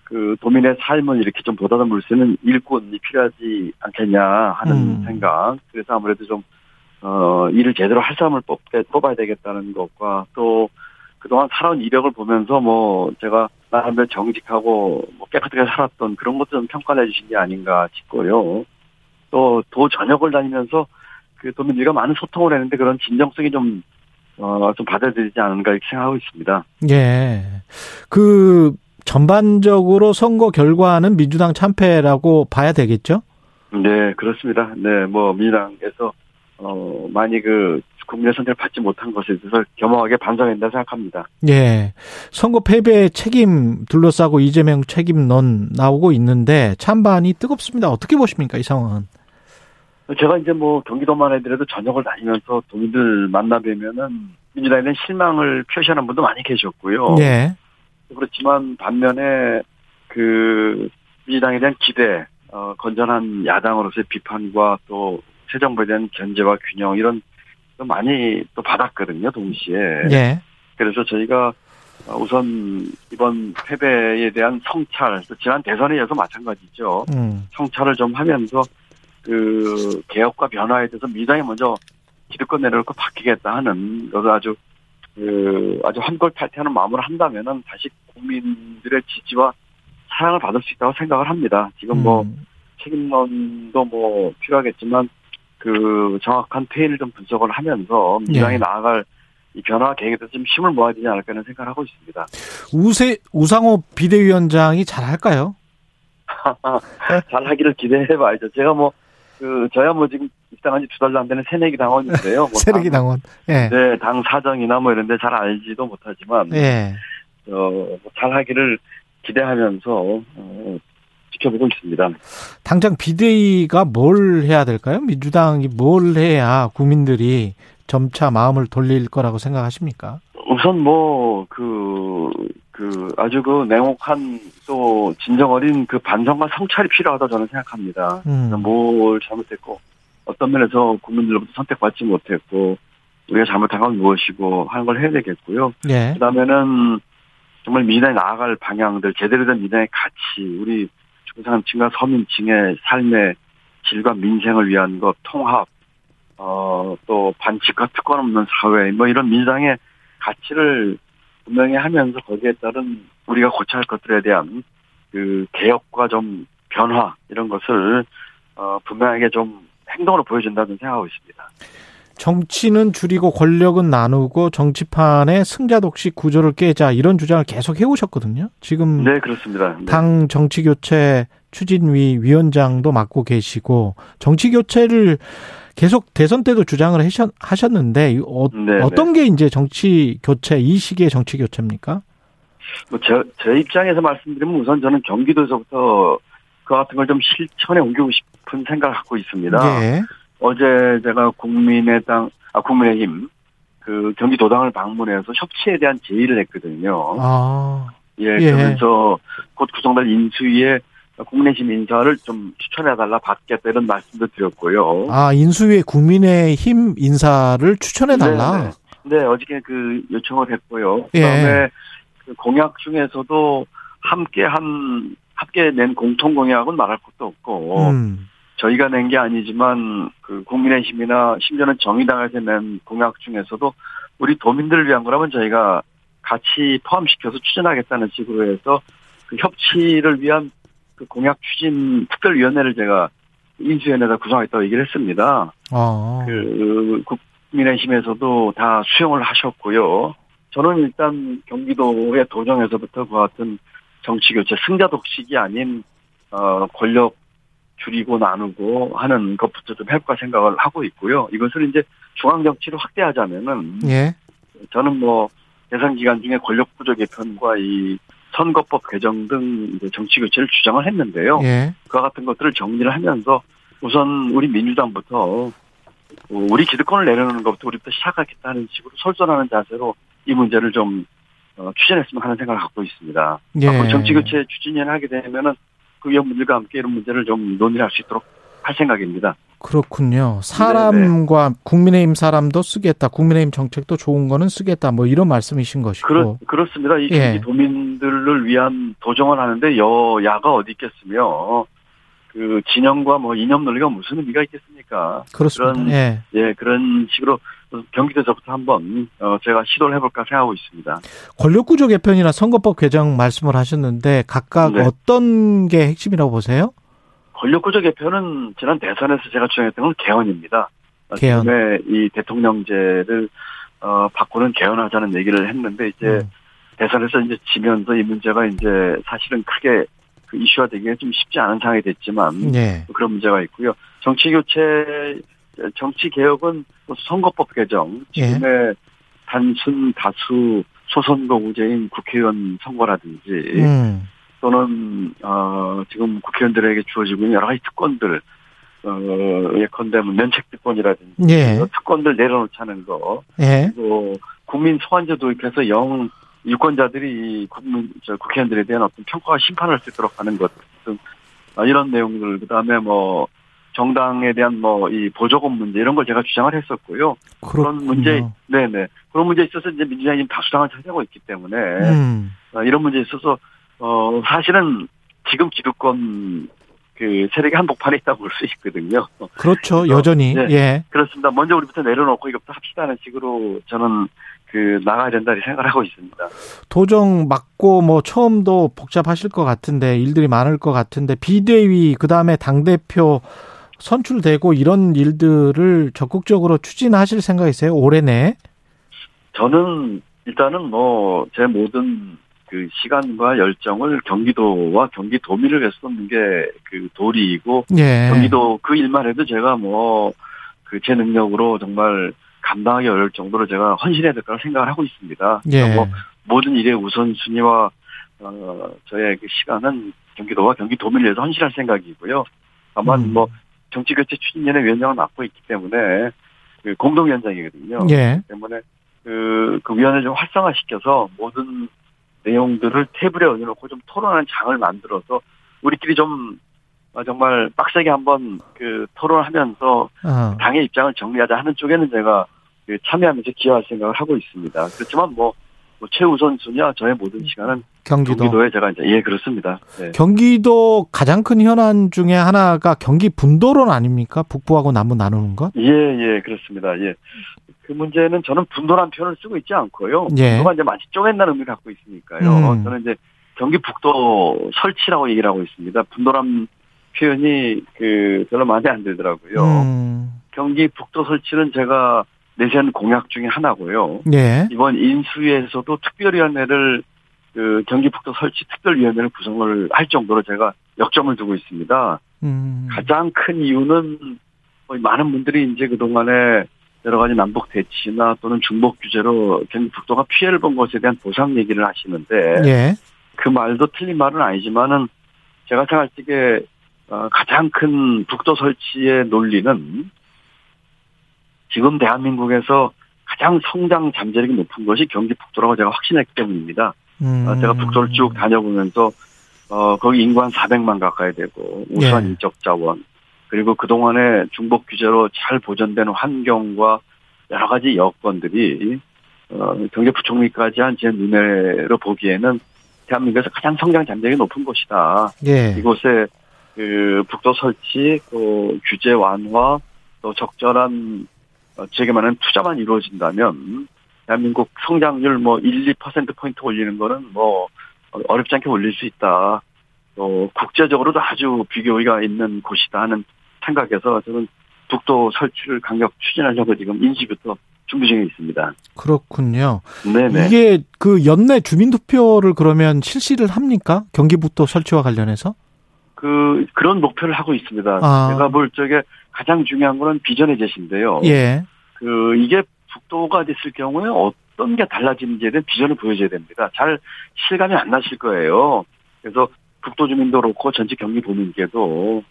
그 도민의 삶을 이렇게 좀 보다듬을 수 있는 일꾼이 필요하지 않겠냐 하는 음. 생각. 그래서 아무래도 좀, 어, 일을 제대로 할 사람을 뽑, 뽑아야 되겠다는 것과 또 그동안 살아온 이력을 보면서 뭐 제가 나름대로 정직하고 뭐 깨끗하게 살았던 그런 것도 좀 평가를 해주신 게 아닌가 싶고요. 또 도 전역을 다니면서 그 도민들과 많은 소통을 했는데 그런 진정성이 좀 어, 좀 받아들이지 않은가 이렇게 생각하고 있습니다. 예. 그, 전반적으로 선거 결과는 민주당 참패라고 봐야 되겠죠? 네, 그렇습니다. 네, 뭐 민주당에서 어 많이 그 국민의 선택을 받지 못한 것에 대해서 겸허하게 반성한다 생각합니다. 예. 선거 패배의 책임 둘러싸고 이재명 책임론 나오고 있는데 찬반이 뜨겁습니다. 어떻게 보십니까, 이 상황은? 제가 이제 뭐 경기도만 해더라도 전역을 다니면서 도민들 만나 뵈면은 민주당에 대한 실망을 표시하는 분도 많이 계셨고요. 예. 그렇지만 반면에 그 민주당에 대한 기대, 어, 건전한 야당으로서의 비판과 또 새 정부에 대한 견제와 균형 이런 많이 또 받았거든요, 동시에. 예. 그래서 저희가 우선 이번 패배에 대한 성찰, 지난 대선에 이어서 마찬가지죠. 음. 성찰을 좀 하면서 그 개혁과 변화에 대해서 민주당이 먼저 기득권 내려놓고 바뀌겠다 하는 것을 아주 그 아주 한골 탈퇴하는 마음으로 한다면은 다시 국민들의 지지와 사랑을 받을 수 있다고 생각을 합니다. 지금 뭐 음. 책임론도 뭐 필요하겠지만 그 정확한 페이를 좀 분석을 하면서 민주당이 예. 나아갈 이 변화 계획에 대해서 좀 힘을 모아야 되지 않을까 하는 생각을 하고 있습니다. 우세 우상호 비대위원장이 잘 할까요? (laughs) 잘 하기를 기대해 봐야죠. 제가 뭐 그 저야 뭐 지금 입당한 지 두 달도 안 되는 새내기 당원인데요. 뭐 (laughs) 새내기 당, 원 예. 네, 당 사정이나 뭐 이런데 잘 알지도 못하지만 예. 어, 잘 하기를 기대하면서 어, 지켜보고 있습니다. 당장 비대위가 뭘 해야 될까요? 민주당이 뭘 해야 국민들이 점차 마음을 돌릴 거라고 생각하십니까? 우선 뭐, 그, 그, 아주 그 냉혹한 또 진정 어린 그 반성과 성찰이 필요하다 저는 생각합니다. 음. 뭘 잘못했고, 어떤 면에서 국민들로부터 선택받지 못했고 우리가 잘못한 건 무엇이고 하는 걸 해야 되겠고요. 네. 그다음에는 정말 민주당이 나아갈 방향들 제대로 된 민주당의 가치 우리 중산층과 서민층의 삶의 질과 민생을 위한 것 통합 어, 또 반칙과 특권 없는 사회 뭐 이런 민주당의 가치를 분명히 하면서 거기에 따른 우리가 고쳐야 할 것들에 대한 그 개혁과 좀 변화 이런 것을 어, 분명하게 좀 행동으로 보여준다는 생각하고 있습니다. 정치는 줄이고 권력은 나누고 정치판의 승자 독식 구조를 깨자 이런 주장을 계속 해오셨거든요. 지금 네 그렇습니다. 네. 당 정치 교체 추진위 위원장도 맡고 계시고 정치 교체를 계속 대선 때도 주장을 하셨 는데 어, 네, 네. 게 이제 정치 교체 이 시기의 정치 교체입니까? 뭐제 제 입장에서 말씀드리면 우선 저는 경기도에서부터 그 같은 걸 좀 실천에 옮기고 싶은 생각을 갖고 있습니다. 네. 어제 제가 국민의당, 아, 국민의힘, 그 경기도당을 방문해서 협치에 대한 제의를 했거든요. 아. 예, 예. 그러면서 곧 구성될 인수위에 국민의힘 인사를 좀 추천해달라 받겠다 이런 말씀도 드렸고요. 아, 인수위에 국민의힘 인사를 추천해달라? 네, 네. 네, 어저께 그 요청을 했고요. 그 다음에 예. 그 공약 중에서도 함께 한, 함께 낸 공통 공약은 말할 것도 없고, 음. 저희가 낸 게 아니지만 그 국민의힘이나 심지어는 정의당에서 낸 공약 중에서도 우리 도민들을 위한 거라면 저희가 같이 포함시켜서 추진하겠다는 식으로 해서 그 협치를 위한 그 공약 추진 특별위원회를 제가 인수위원회에다 구성하겠다고 얘기를 했습니다. 아. 그 국민의힘에서도 다 수용을 하셨고요. 저는 일단 경기도의 도정에서부터 그 같은 정치 교체 승자 독식이 아닌 어 권력 줄이고 나누고 하는 것부터 좀 해볼까 생각을 하고 있고요. 이것을 이제 중앙 정치로 확대하자면은 예. 저는 뭐 대선 기간 중에 권력 구조 개편과 이 선거법 개정 등 이제 정치 교체를 주장을 했는데요. 예. 그와 같은 것들을 정리를 하면서 우선 우리 민주당부터 우리 기득권을 내려놓는 것부터 우리부터 시작하겠다는 식으로 설전하는 자세로 이 문제를 좀 어, 추진했으면 하는 생각을 갖고 있습니다. 예. 앞으로 정치 교체 추진을 하게 되면은 그 위원분들과 함께 이런 문제를 좀 논의할 수 있도록 할 생각입니다. 그렇군요. 사람과 네네. 국민의힘 사람도 쓰겠다. 국민의힘 정책도 좋은 거는 쓰겠다. 뭐 이런 말씀이신 것이고. 그렇, 그렇습니다. 이 예. 도민들을 위한 도정을 하는데 여야가 어디 있겠으며 그 진영과 뭐 이념 논리가 무슨 의미가 있겠습니까? 그렇습니다. 그런, 예. 예, 그런 식으로 경기도에서부터 한번 어 제가 시도를 해볼까 생각하고 있습니다. 권력구조 개편이나 선거법 개정 말씀을 하셨는데 각각 네. 어떤 게 핵심이라고 보세요? 권력구조 개편은 지난 대선에서 제가 주장했던 건 개헌입니다. 개헌. 이 대통령제를 어 바꾸는 개헌하자는 얘기를 했는데 이제 음. 대선에서 이제 지면서 이 문제가 이제 사실은 크게 그 이슈화 되기가 좀 쉽지 않은 상황이 됐지만 네. 그런 문제가 있고요. 정치 교체 정치 개혁은 선거법 개정 지금의 예. 단순 다수 소선거구제인 국회의원 선거라든지 음. 또는 어 지금 국회의원들에게 주어지고 있는 여러 가지 특권들 어 예컨대 뭐 면책 특권이라든지 예. 특권들 내려놓자는 거 예. 그리고 국민 소환제 도입해서 영 유권자들이 국민 저 국회의원들에 대한 어떤 평가와 심판을 할 수 있도록 하는 것등 어, 이런 내용들 그다음에 뭐 정당에 대한 뭐 이 보조금 문제 이런 걸 제가 주장을 했었고요. 그렇군요. 그런 문제, 네네 그런 문제에 있어서 이제 민주당이 지금 다수당을 차지하고 있기 때문에 음. 어, 이런 문제에 있어서 어 사실은 지금 기득권 그 세력이 한복판에 있다고 볼 수 있거든요. 그렇죠, 여전히. 네, 예. 그렇습니다. 먼저 우리부터 내려놓고 이것부터 합시다는 식으로 저는 그 나가야 된다 이 생각을 하고 있습니다. 도정 맞고 뭐 처음도 복잡하실 것 같은데 일들이 많을 것 같은데 비대위 그 다음에 당 대표 선출되고 이런 일들을 적극적으로 추진하실 생각이세요? 올해 내? 저는 일단은 뭐 제 모든 그 시간과 열정을 경기도와 경기도민을 위해서 쏟는 게 그 도리이고 예. 경기도 그 일만 해도 제가 뭐 그 제 능력으로 정말 감당하기 어려울 정도로 제가 헌신해야 될 거라 생각을 하고 있습니다. 예. 뭐 모든 일의 우선순위와 어 저의 그 시간은 경기도와 경기도민을 위해서 헌신할 생각이고요. 다만 음. 뭐 정치교체 추진위원회 위원장을 맡고 있기 때문에 그 공동위원장이거든요. 예. 때문에 그, 그 위원회를 좀 활성화시켜서 모든 내용들을 테이블에 올려놓고 좀 토론하는 장을 만들어서 우리끼리 좀 정말 빡세게 한번 그 토론하면서 어. 당의 입장을 정리하자 하는 쪽에는 제가 그 참여하면서 기여할 생각을 하고 있습니다. 그렇지만 뭐, 뭐 최우선 순위야 저의 모든 시간은 경기도. 경기도 에 제가 이제 예 그렇습니다. 네. 경기도 가장 큰 현안 중에 하나가 경기 분도론 아닙니까? 북부하고 남부 나누는 것? 예, 예, 그렇습니다. 예. 그 문제는 저는 분도란 표현을 쓰고 있지 않고요. 예. 분도가 이제 마치 쪼갠다는 의미를 갖고 있으니까요. 음. 저는 이제 경기 북도 설치라고 얘기를 하고 있습니다. 분도란 표현이 그 별로 마음에 안 들더라고요. 음. 경기 북도 설치는 제가 내세운 공약 중에 하나고요. 예. 이번 인수위에서도 특별위원회를 그 경기 북도 설치 특별위원회를 구성을 할 정도로 제가 역점을 두고 있습니다. 음. 가장 큰 이유는 많은 분들이 이제 그동안에 여러 가지 남북 대치나 또는 중복 규제로 경기 북도가 피해를 본 것에 대한 보상 얘기를 하시는데 예. 그 말도 틀린 말은 아니지만은 제가 생각할 적에 어, 가장 큰 북도 설치의 논리는 지금 대한민국에서 가장 성장 잠재력이 높은 것이 경기 북도라고 제가 확신했기 때문입니다. 음. 어, 제가 북도를 쭉 다녀보면서 어 거기 인구 한 400만 가까이 되고 우수한 예. 인적 자원 그리고 그동안에 중복 규제로 잘 보존된 환경과 여러 가지 여건들이 어 경제부총리까지 한 제 눈에로 보기에는 대한민국에서 가장 성장 잠재력이 높은 곳이다. 예. 이곳에 그 북도 설치, 또 규제 완화, 또 적절한 어, 지역에 많은 투자만 이루어진다면 대한민국 성장률 뭐 1, 2% 포인트 올리는 거는 뭐 어렵지 않게 올릴 수 있다. 또 국제적으로도 아주 비교의가 있는 곳이다 하는 생각에서 저는 북도 설치를 강력 추진하려고 지금 인시부터 준비 중에 있습니다. 그렇군요. 네네. 이게 그 연내 주민투표를 그러면 실시를 합니까? 경기북도 설치와 관련해서? 그 그런 목표를 하고 있습니다. 아. 제가 볼 적에 가장 중요한 거는 비전의 제시인데요. 예. 그 이게 북도가 됐을 경우에 어떤 게 달라지는지에 대한 비전을 보여줘야 됩니다. 잘 실감이 안 나실 거예요. 그래서 북도 주민도 그렇고 전체 경기 도민께도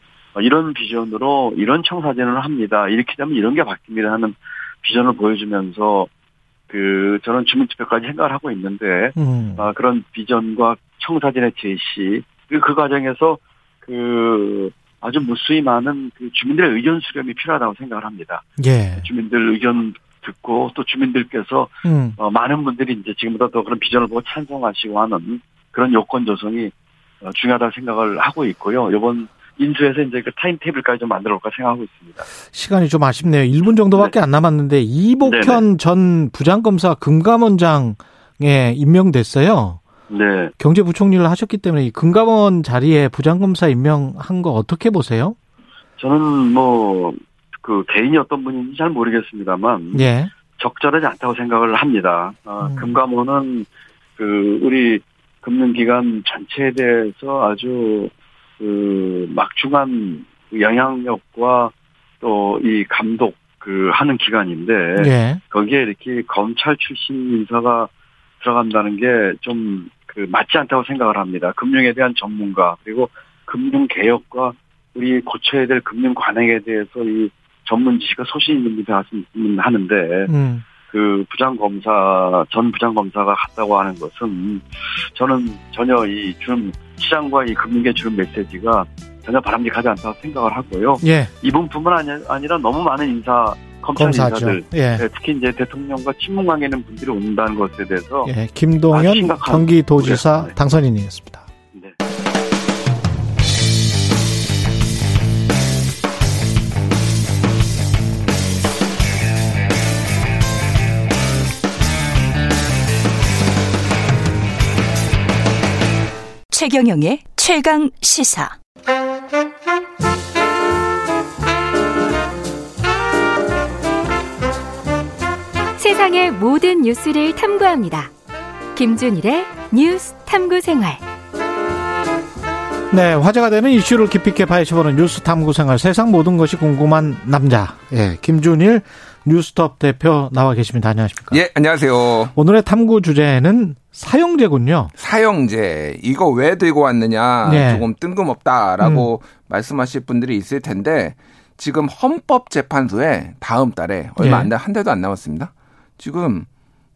이런 비전으로 이런 청사진을 합니다. 이렇게 되면 이런 게 바뀝니다 하는 비전을 보여주면서 그 저는 주민투표까지 생각을 하고 있는데 음. 아, 그런 비전과 청사진의 제시 그리고 그 과정에서 그 아주 무수히 많은 그 주민들의 의견 수렴이 필요하다고 생각을 합니다. 예. 주민들 의견 듣고 또 주민들께서 음. 어, 많은 분들이 이제 지금보다 더 그런 비전을 보고 찬성하시고 하는 그런 요건 조성이 어, 중요하다고 생각을 하고 있고요. 이번 인수해서 이제 그 타임테이블까지 좀 만들어 볼까 생각하고 있습니다. 시간이 좀 아쉽네요. 1분 정도밖에 네. 안 남았는데 이복현 네네. 전 부장검사 금감원장에 임명됐어요. 네. 경제부총리를 하셨기 때문에 이 금감원 자리에 부장검사 임명한 거 어떻게 보세요? 저는 뭐 그 개인이 어떤 분인지 잘 모르겠습니다만 예. 적절하지 않다고 생각을 합니다. 어, 음. 금감원은 그 우리 금융기관 전체에 대해서 아주 그 막중한 영향력과 또 이 감독 그 하는 기관인데 예. 거기에 이렇게 검찰 출신 인사가 들어간다는 게 좀 그 맞지 않다고 생각을 합니다. 금융에 대한 전문가 그리고 금융 개혁과 우리 고쳐야 될 금융 관행에 대해서 이 전문 지식과 소신 있는 분이 하는데 음. 그 부장검사 전 부장검사가 갔다고 하는 것은 저는 전혀 이 주는 시장과 이 금융계 주는 메시지가 전혀 바람직하지 않다고 생각을 하고요. 예. 이분뿐만 아니, 아니라 너무 많은 인사 검찰 검사죠. 인사들, 예. 네, 특히 이제 대통령과 친분 관계 있는 분들이 온다는 것에 대해서 예. 김동연 경기도지사 네. 당선인이었습니다. 네. 최경영의 최강 시사. 세상의 모든 뉴스를 탐구합니다. 김준일의 뉴스 탐구 생활. 네, 화제가 되는 이슈를 깊이 있게 파헤쳐보는 뉴스 탐구 생활. 세상 모든 것이 궁금한 남자. 예, 김준일 뉴스톱 대표 나와 계십니다. 안녕하십니까? 예, 안녕하세요. 오늘의 탐구 주제는 사형제군요. 사형제. 이거 왜 들고 왔느냐. 네. 조금 뜬금없다라고 음. 말씀하실 분들이 있을 텐데 지금 헌법재판소에 다음 달에 얼마 네. 안 돼, 한 달도 안 남았습니다. 지금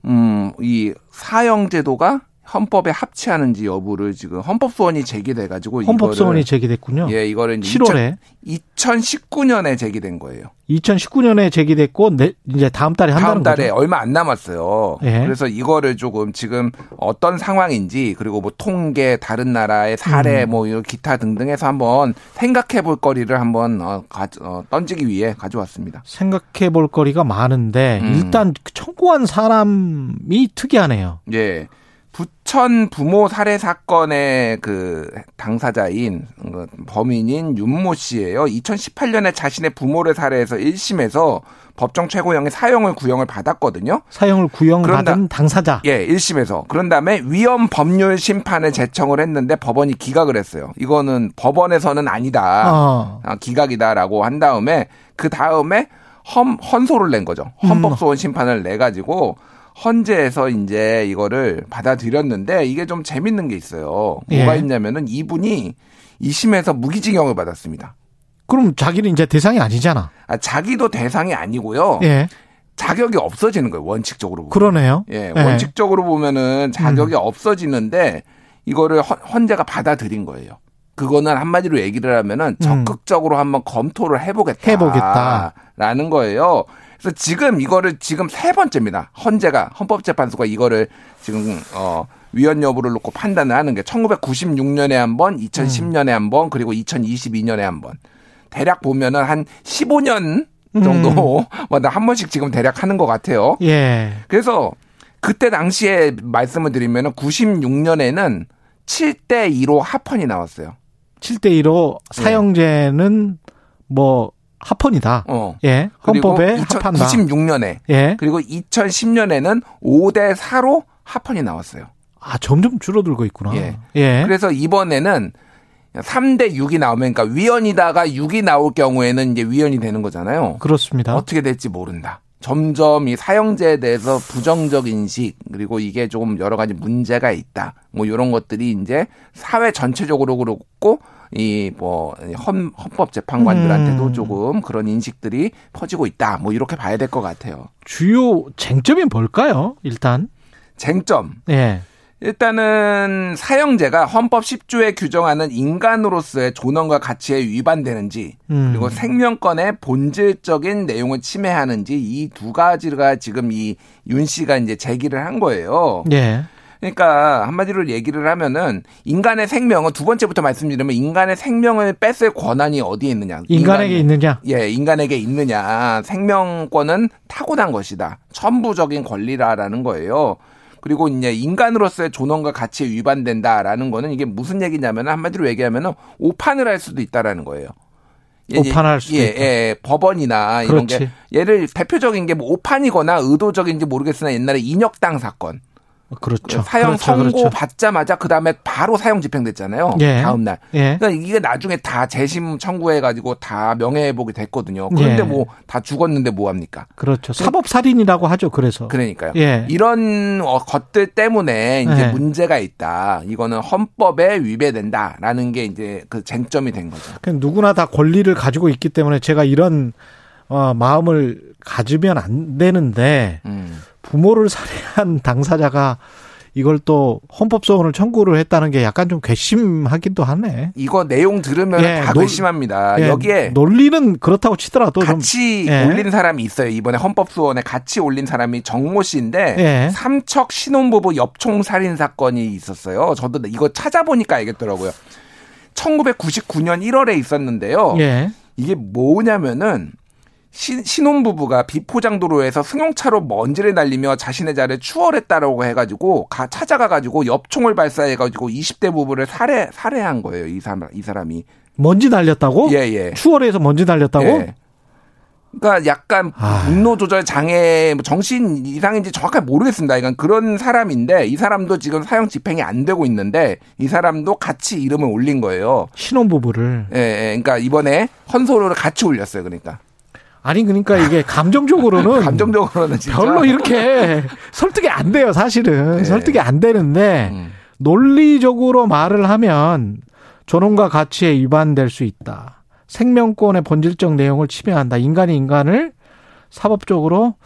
음, 이 사형 제도가 헌법에 합치하는지 여부를 지금 헌법 소원이 제기돼 가지고 헌법 소원이 제기됐군요. 예, 이거를 7월에 2000, 2019년에 제기된 거예요. 2019년에 제기됐고 이제 다음 달에 한다는 다음 달에 거죠? 얼마 안 남았어요. 예. 그래서 이거를 조금 지금 어떤 상황인지 그리고 뭐 통계 다른 나라의 사례 음. 뭐 기타 등등해서 한번 생각해 볼 거리를 한번 어, 가, 어, 던지기 위해 가져왔습니다. 생각해 볼 거리가 많은데 음. 일단 청구한 사람이 특이하네요. 예. 부천 부모 살해 사건의 그 당사자인 그 범인인 윤모 씨예요. 2018년에 자신의 부모를 살해해서 1심에서 법정 최고형의 사형을 구형을 받았거든요. 사형을 구형받은 당사자. 예, 1심에서. 그런 다음에 위헌 법률 심판을 제청을 했는데 법원이 기각을 했어요. 이거는 법원에서는 아니다. 어. 아, 기각이다라고 한 다음에 그 다음에 헌, 헌소를 낸 거죠. 헌법소원 심판을 내 가지고 헌재에서 이제 이거를 받아들였는데 이게 좀 재밌는 게 있어요. 뭐가 예. 있냐면은 이분이 2심에서 무기징역을 받았습니다. 그럼 자기는 이제 대상이 아니잖아. 아, 자기도 대상이 아니고요. 예. 자격이 없어지는 거예요. 원칙적으로 보면. 그러네요. 예. 예. 원칙적으로 보면은 자격이 음. 없어지는데 이거를 헌, 재가 받아들인 거예요. 그거는 한마디로 얘기를 하면은 음. 적극적으로 음. 한번 검토를 해보겠다. 해보겠다. 라는 거예요. 그래서 지금 이거를 지금 세 번째입니다. 헌재가 헌법재판소가 이거를 지금 어 위헌 여부를 놓고 판단을 하는 게 1996년에 한 번, 2010년에 한 번, 그리고 2022년에 한 번. 대략 보면은 한 15년 정도 마다 음. (laughs) 한 번씩 지금 대략 하는 것 같아요. 예. 그래서 그때 당시에 말씀을 드리면은 96년에는 7대 2로 합헌이 나왔어요. 7대 2로 사형제는 뭐 합헌이다. 어. 예. 헌법에 합한다. 96년에. 예. 그리고 2010년에는 5대 4로 합헌이 나왔어요. 아, 점점 줄어들고 있구나. 예. 예. 그래서 이번에는 3대 6이 나오면 그러니까 위헌이다가 6이 나올 경우에는 이제 위헌이 되는 거잖아요. 그렇습니다. 어떻게 될지 모른다. 점점 이 사형제에 대해서 부정적 인식 그리고 이게 조금 여러 가지 문제가 있다. 뭐 이런 것들이 이제 사회 전체적으로 그렇고 이뭐 헌법 재판관들한테도 음. 조금 그런 인식들이 퍼지고 있다. 뭐 이렇게 봐야 될 것 같아요. 주요 쟁점이 뭘까요? 일단 쟁점. 예. 일단은 사형제가 헌법 10조에 규정하는 인간으로서의 존엄과 가치에 위반되는지 음. 그리고 생명권의 본질적인 내용을 침해하는지 이 두 가지가 지금 이 윤 씨가 이제 제기를 한 거예요. 예. 그러니까 한마디로 얘기를 하면은 인간의 생명은 두 번째부터 말씀드리면 인간의 생명을 뺏을 권한이 어디에 있느냐. 인간에게 인간, 있느냐? 예, 인간에게 있느냐. 생명권은 타고난 것이다. 천부적인 권리라라는 거예요. 그리고 이제 인간으로서의 존엄과 가치에 위반된다라는 거는 이게 무슨 얘기냐면 한마디로 얘기하면은 오판을 할 수도 있다라는 거예요. 예, 오판할 수도 예, 있다. 예, 법원이나 이런 그렇지. 게 예를 대표적인 게 뭐 오판이거나 의도적인지 모르겠으나 옛날에 인혁당 사건. 그렇죠. 사형 그렇죠. 선고 그렇죠. 받자마자 그 다음에 바로 사형 집행됐잖아요. 예. 다음 날. 예. 그러니까 이게 나중에 다 재심 청구해가지고 다 명예회복이 됐거든요. 그런데 예. 뭐다 죽었는데 뭐 합니까? 그렇죠. 사법 살인이라고 하죠. 그래서. 그러니까요. 예. 이런 어, 것들 때문에 이제 예. 문제가 있다. 이거는 헌법에 위배된다라는 게 이제 그 쟁점이 된 거죠. 누구나 다 권리를 가지고 있기 때문에 제가 이런 어, 마음을 가지면 안 되는데. 음. 부모를 살해한 (laughs) 당사자가 이걸 또 헌법소원을 청구를 했다는 게 약간 좀 괘씸하기도 하네. 이거 내용 들으면 예, 다 괘씸합니다. 예, 여기에 논리는 그렇다고 치더라도 같이 좀, 예. 올린 사람이 있어요. 이번에 헌법소원에 같이 올린 사람이 정모 씨인데 예. 삼척 신혼부부 엽총 살인 사건이 있었어요. 저도 이거 찾아보니까 알겠더라고요. 1999년 1월에 있었는데요. 예. 이게 뭐냐면은 신, 신혼부부가 비포장도로에서 승용차로 먼지를 날리며 자신의 자를 추월했다라고 해가지고 가, 찾아가가지고 엽총을 발사해가지고 20대 부부를 살해 살해한 거예요 이 사람 이 사람이 먼지 날렸다고? 예예. 예. 추월해서 먼지 날렸다고? 예. 그러니까 약간 아. 분노 조절 장애, 뭐 정신 이상인지 정확하게 모르겠습니다. 이건 그런 사람인데 이 사람도 지금 사형 집행이 안 되고 있는데 이 사람도 같이 이름을 올린 거예요. 신혼부부를. 예, 예. 그러니까 이번에 헌소를 같이 올렸어요. 그러니까. 아니 그러니까 이게 감정적으로는 (laughs) 감정적으로는 진짜. 별로 이렇게 설득이 안 돼요 사실은 네. 설득이 안 되는데 음. 논리적으로 말을 하면 존엄과 가치에 위반될 수 있다 생명권의 본질적 내용을 침해한다 인간이 인간을 사법적으로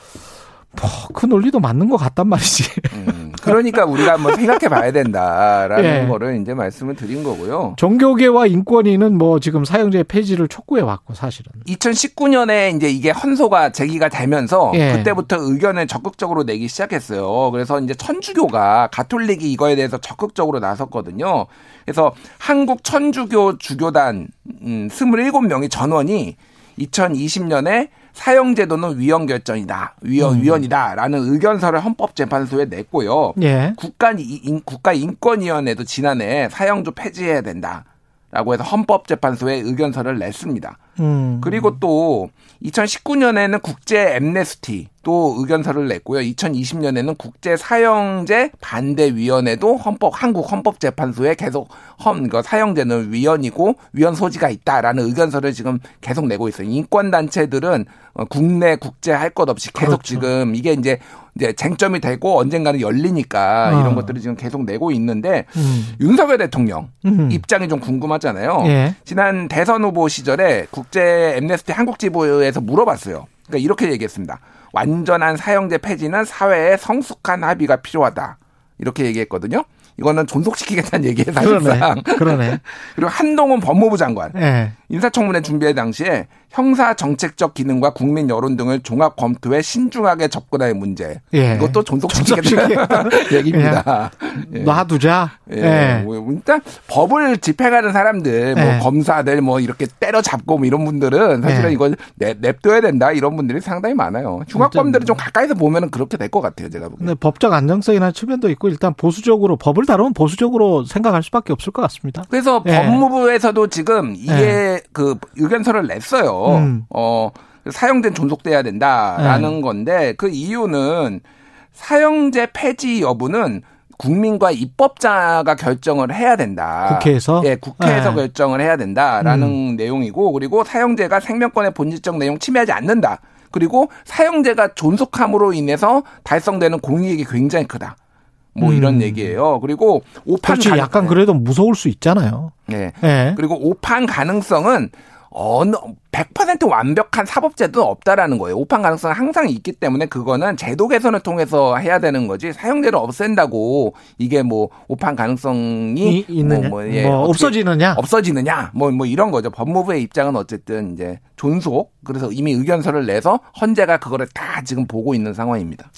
뭐그 논리도 맞는 것 같단 말이지. 음, 그러니까 우리가 한번 생각해 봐야 된다라는 (laughs) 예. 거를 이제 말씀을 드린 거고요. 종교계와 인권위는 뭐 지금 사형제 폐지를 촉구해 왔고 사실은 2019년에 이제 이게 헌소가 제기가 되면서 예. 그때부터 의견을 적극적으로 내기 시작했어요. 그래서 이제 천주교가 가톨릭이 이거에 대해서 적극적으로 나섰거든요. 그래서 한국 천주교 주교단 음 27명의 전원이 2020년에 사형제도는 위헌 결정이다, 위헌 음. 위헌이다라는 의견서를 헌법재판소에 냈고요. 예. 국가 인, 국가인권위원회도 지난해 사형조 폐지해야 된다라고 해서 헌법재판소에 의견서를 냈습니다. 음. 그리고 또 2019년에는 국제 엠네스티 또 의견서를 냈고요. 2020년에는 국제 사형제 반대 위원회도 헌법 한국 헌법 재판소에 계속 헌그 사형제는 위헌이고 위헌 소지가 있다라는 의견서를 지금 계속 내고 있어요. 인권 단체들은 어, 국내 국제 할 것 없이 계속 그렇죠. 지금 이게 이제 이제 쟁점이 되고 언젠가는 열리니까 어. 이런 것들을 지금 계속 내고 있는데 음. 윤석열 대통령 음. 입장이 좀 궁금하잖아요. 예. 지난 대선 후보 시절에 국제 엠네스티 한국 지부에서 물어봤어요. 그러니까 이렇게 얘기했습니다. 완전한 사형제 폐지는 사회의 성숙한 합의가 필요하다. 이렇게 얘기했거든요. 이거는 존속시키겠다는 (laughs) 얘기예요, 사실상. 그러네. 그러네. (laughs) 그리고 한동훈 법무부 장관. 네. 인사청문회 준비할 당시에 형사 정책적 기능과 국민 여론 등을 종합 검토해 신중하게 접근할 문제. 예. 이것도 존속시키겠다 (laughs) 얘기입니다. 예. 놔두자. 예. 예. 뭐 일단 법을 집행하는 사람들, 뭐 예. 검사들 뭐 이렇게 때려잡고 뭐 이런 분들은 사실은 예. 이걸 냅, 냅둬야 된다 이런 분들이 상당히 많아요. 흉악범들을 좀 가까이서 보면은 그렇게 될 것 같아요, 제가 보기에. 근데 법적 안정성이나 측면도 있고 일단 보수적으로 법을 다루면 보수적으로 생각할 수밖에 없을 것 같습니다. 그래서 예. 법무부에서도 지금 이게 그 의견서를 냈어요. 음. 어, 사형된 존속돼야 된다라는 네. 건데 그 이유는 사형제 폐지 여부는 국민과 입법자가 결정을 해야 된다. 국회에서? 예, 국회에서 네. 결정을 해야 된다라는 음. 내용이고 그리고 사형제가 생명권의 본질적 내용 침해하지 않는다. 그리고 사형제가 존속함으로 인해서 달성되는 공익이 굉장히 크다. 뭐 음. 이런 얘기예요. 그리고 오판 그렇지, 약간 그래도 무서울 수 있잖아요. 예. 네. 그리고 오판 가능성은 어느 100% 완벽한 사법제도는 없다라는 거예요. 오판 가능성은 항상 있기 때문에 그거는 제도 개선을 통해서 해야 되는 거지 사형제를 없앤다고 이게 뭐 오판 가능성이 이, 있느냐, 뭐, 뭐, 예, 뭐 없어지느냐, 없어지느냐, 뭐뭐 뭐 이런 거죠. 법무부의 입장은 어쨌든 이제 존속 그래서 이미 의견서를 내서 헌재가 그거를 다 지금 보고 있는 상황입니다.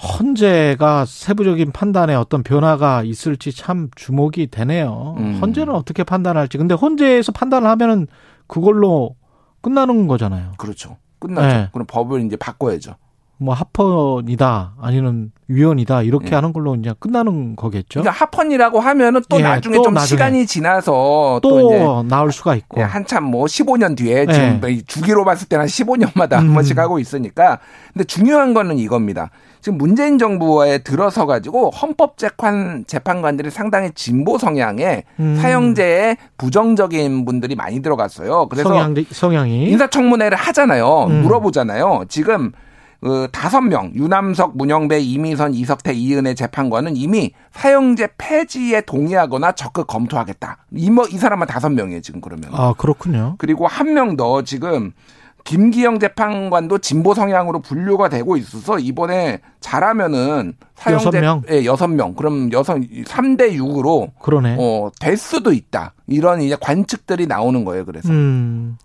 헌재가 세부적인 판단에 어떤 변화가 있을지 참 주목이 되네요. 음. 헌재는 어떻게 판단할지. 근데 헌재에서 판단을 하면은 그걸로 끝나는 거잖아요. 그렇죠. 끝나죠. 네. 그럼 법을 이제 바꿔야죠. 뭐 합헌이다 아니면 위헌이다 이렇게 예. 하는 걸로 이제 끝나는 거겠죠. 그러니까 합헌이라고 하면은 또 예, 나중에 또 좀 나중에 시간이 지나서 또, 또 나올 수가 있고 예, 한참 뭐 15년 뒤에 예. 지금 주기로 봤을 때는 한 15년마다 음. 한 번씩 하고 있으니까 근데 중요한 거는 이겁니다. 지금 문재인 정부에 들어서 가지고 헌법재판 재판관들이 상당히 진보 성향의 음. 사형제에 부정적인 분들이 많이 들어갔어요. 그래서 성향, 성향이 인사청문회를 하잖아요. 음. 물어보잖아요. 지금 그 다섯 명 유남석, 문영배, 이미선, 이석태, 이은혜 재판관은 이미 사형제 폐지에 동의하거나 적극 검토하겠다. 이뭐 이 사람만 다섯 명이에요 지금 그러면. 아 그렇군요. 그리고 한 명 더 지금 김기영 재판관도 진보 성향으로 분류가 되고 있어서 이번에 잘하면은 사형제 예, 여섯 명 그럼 여섯 3대 6으로 그러네. 어, 될 수도 있다. 이런 이제 관측들이 나오는 거예요. 그래서 음,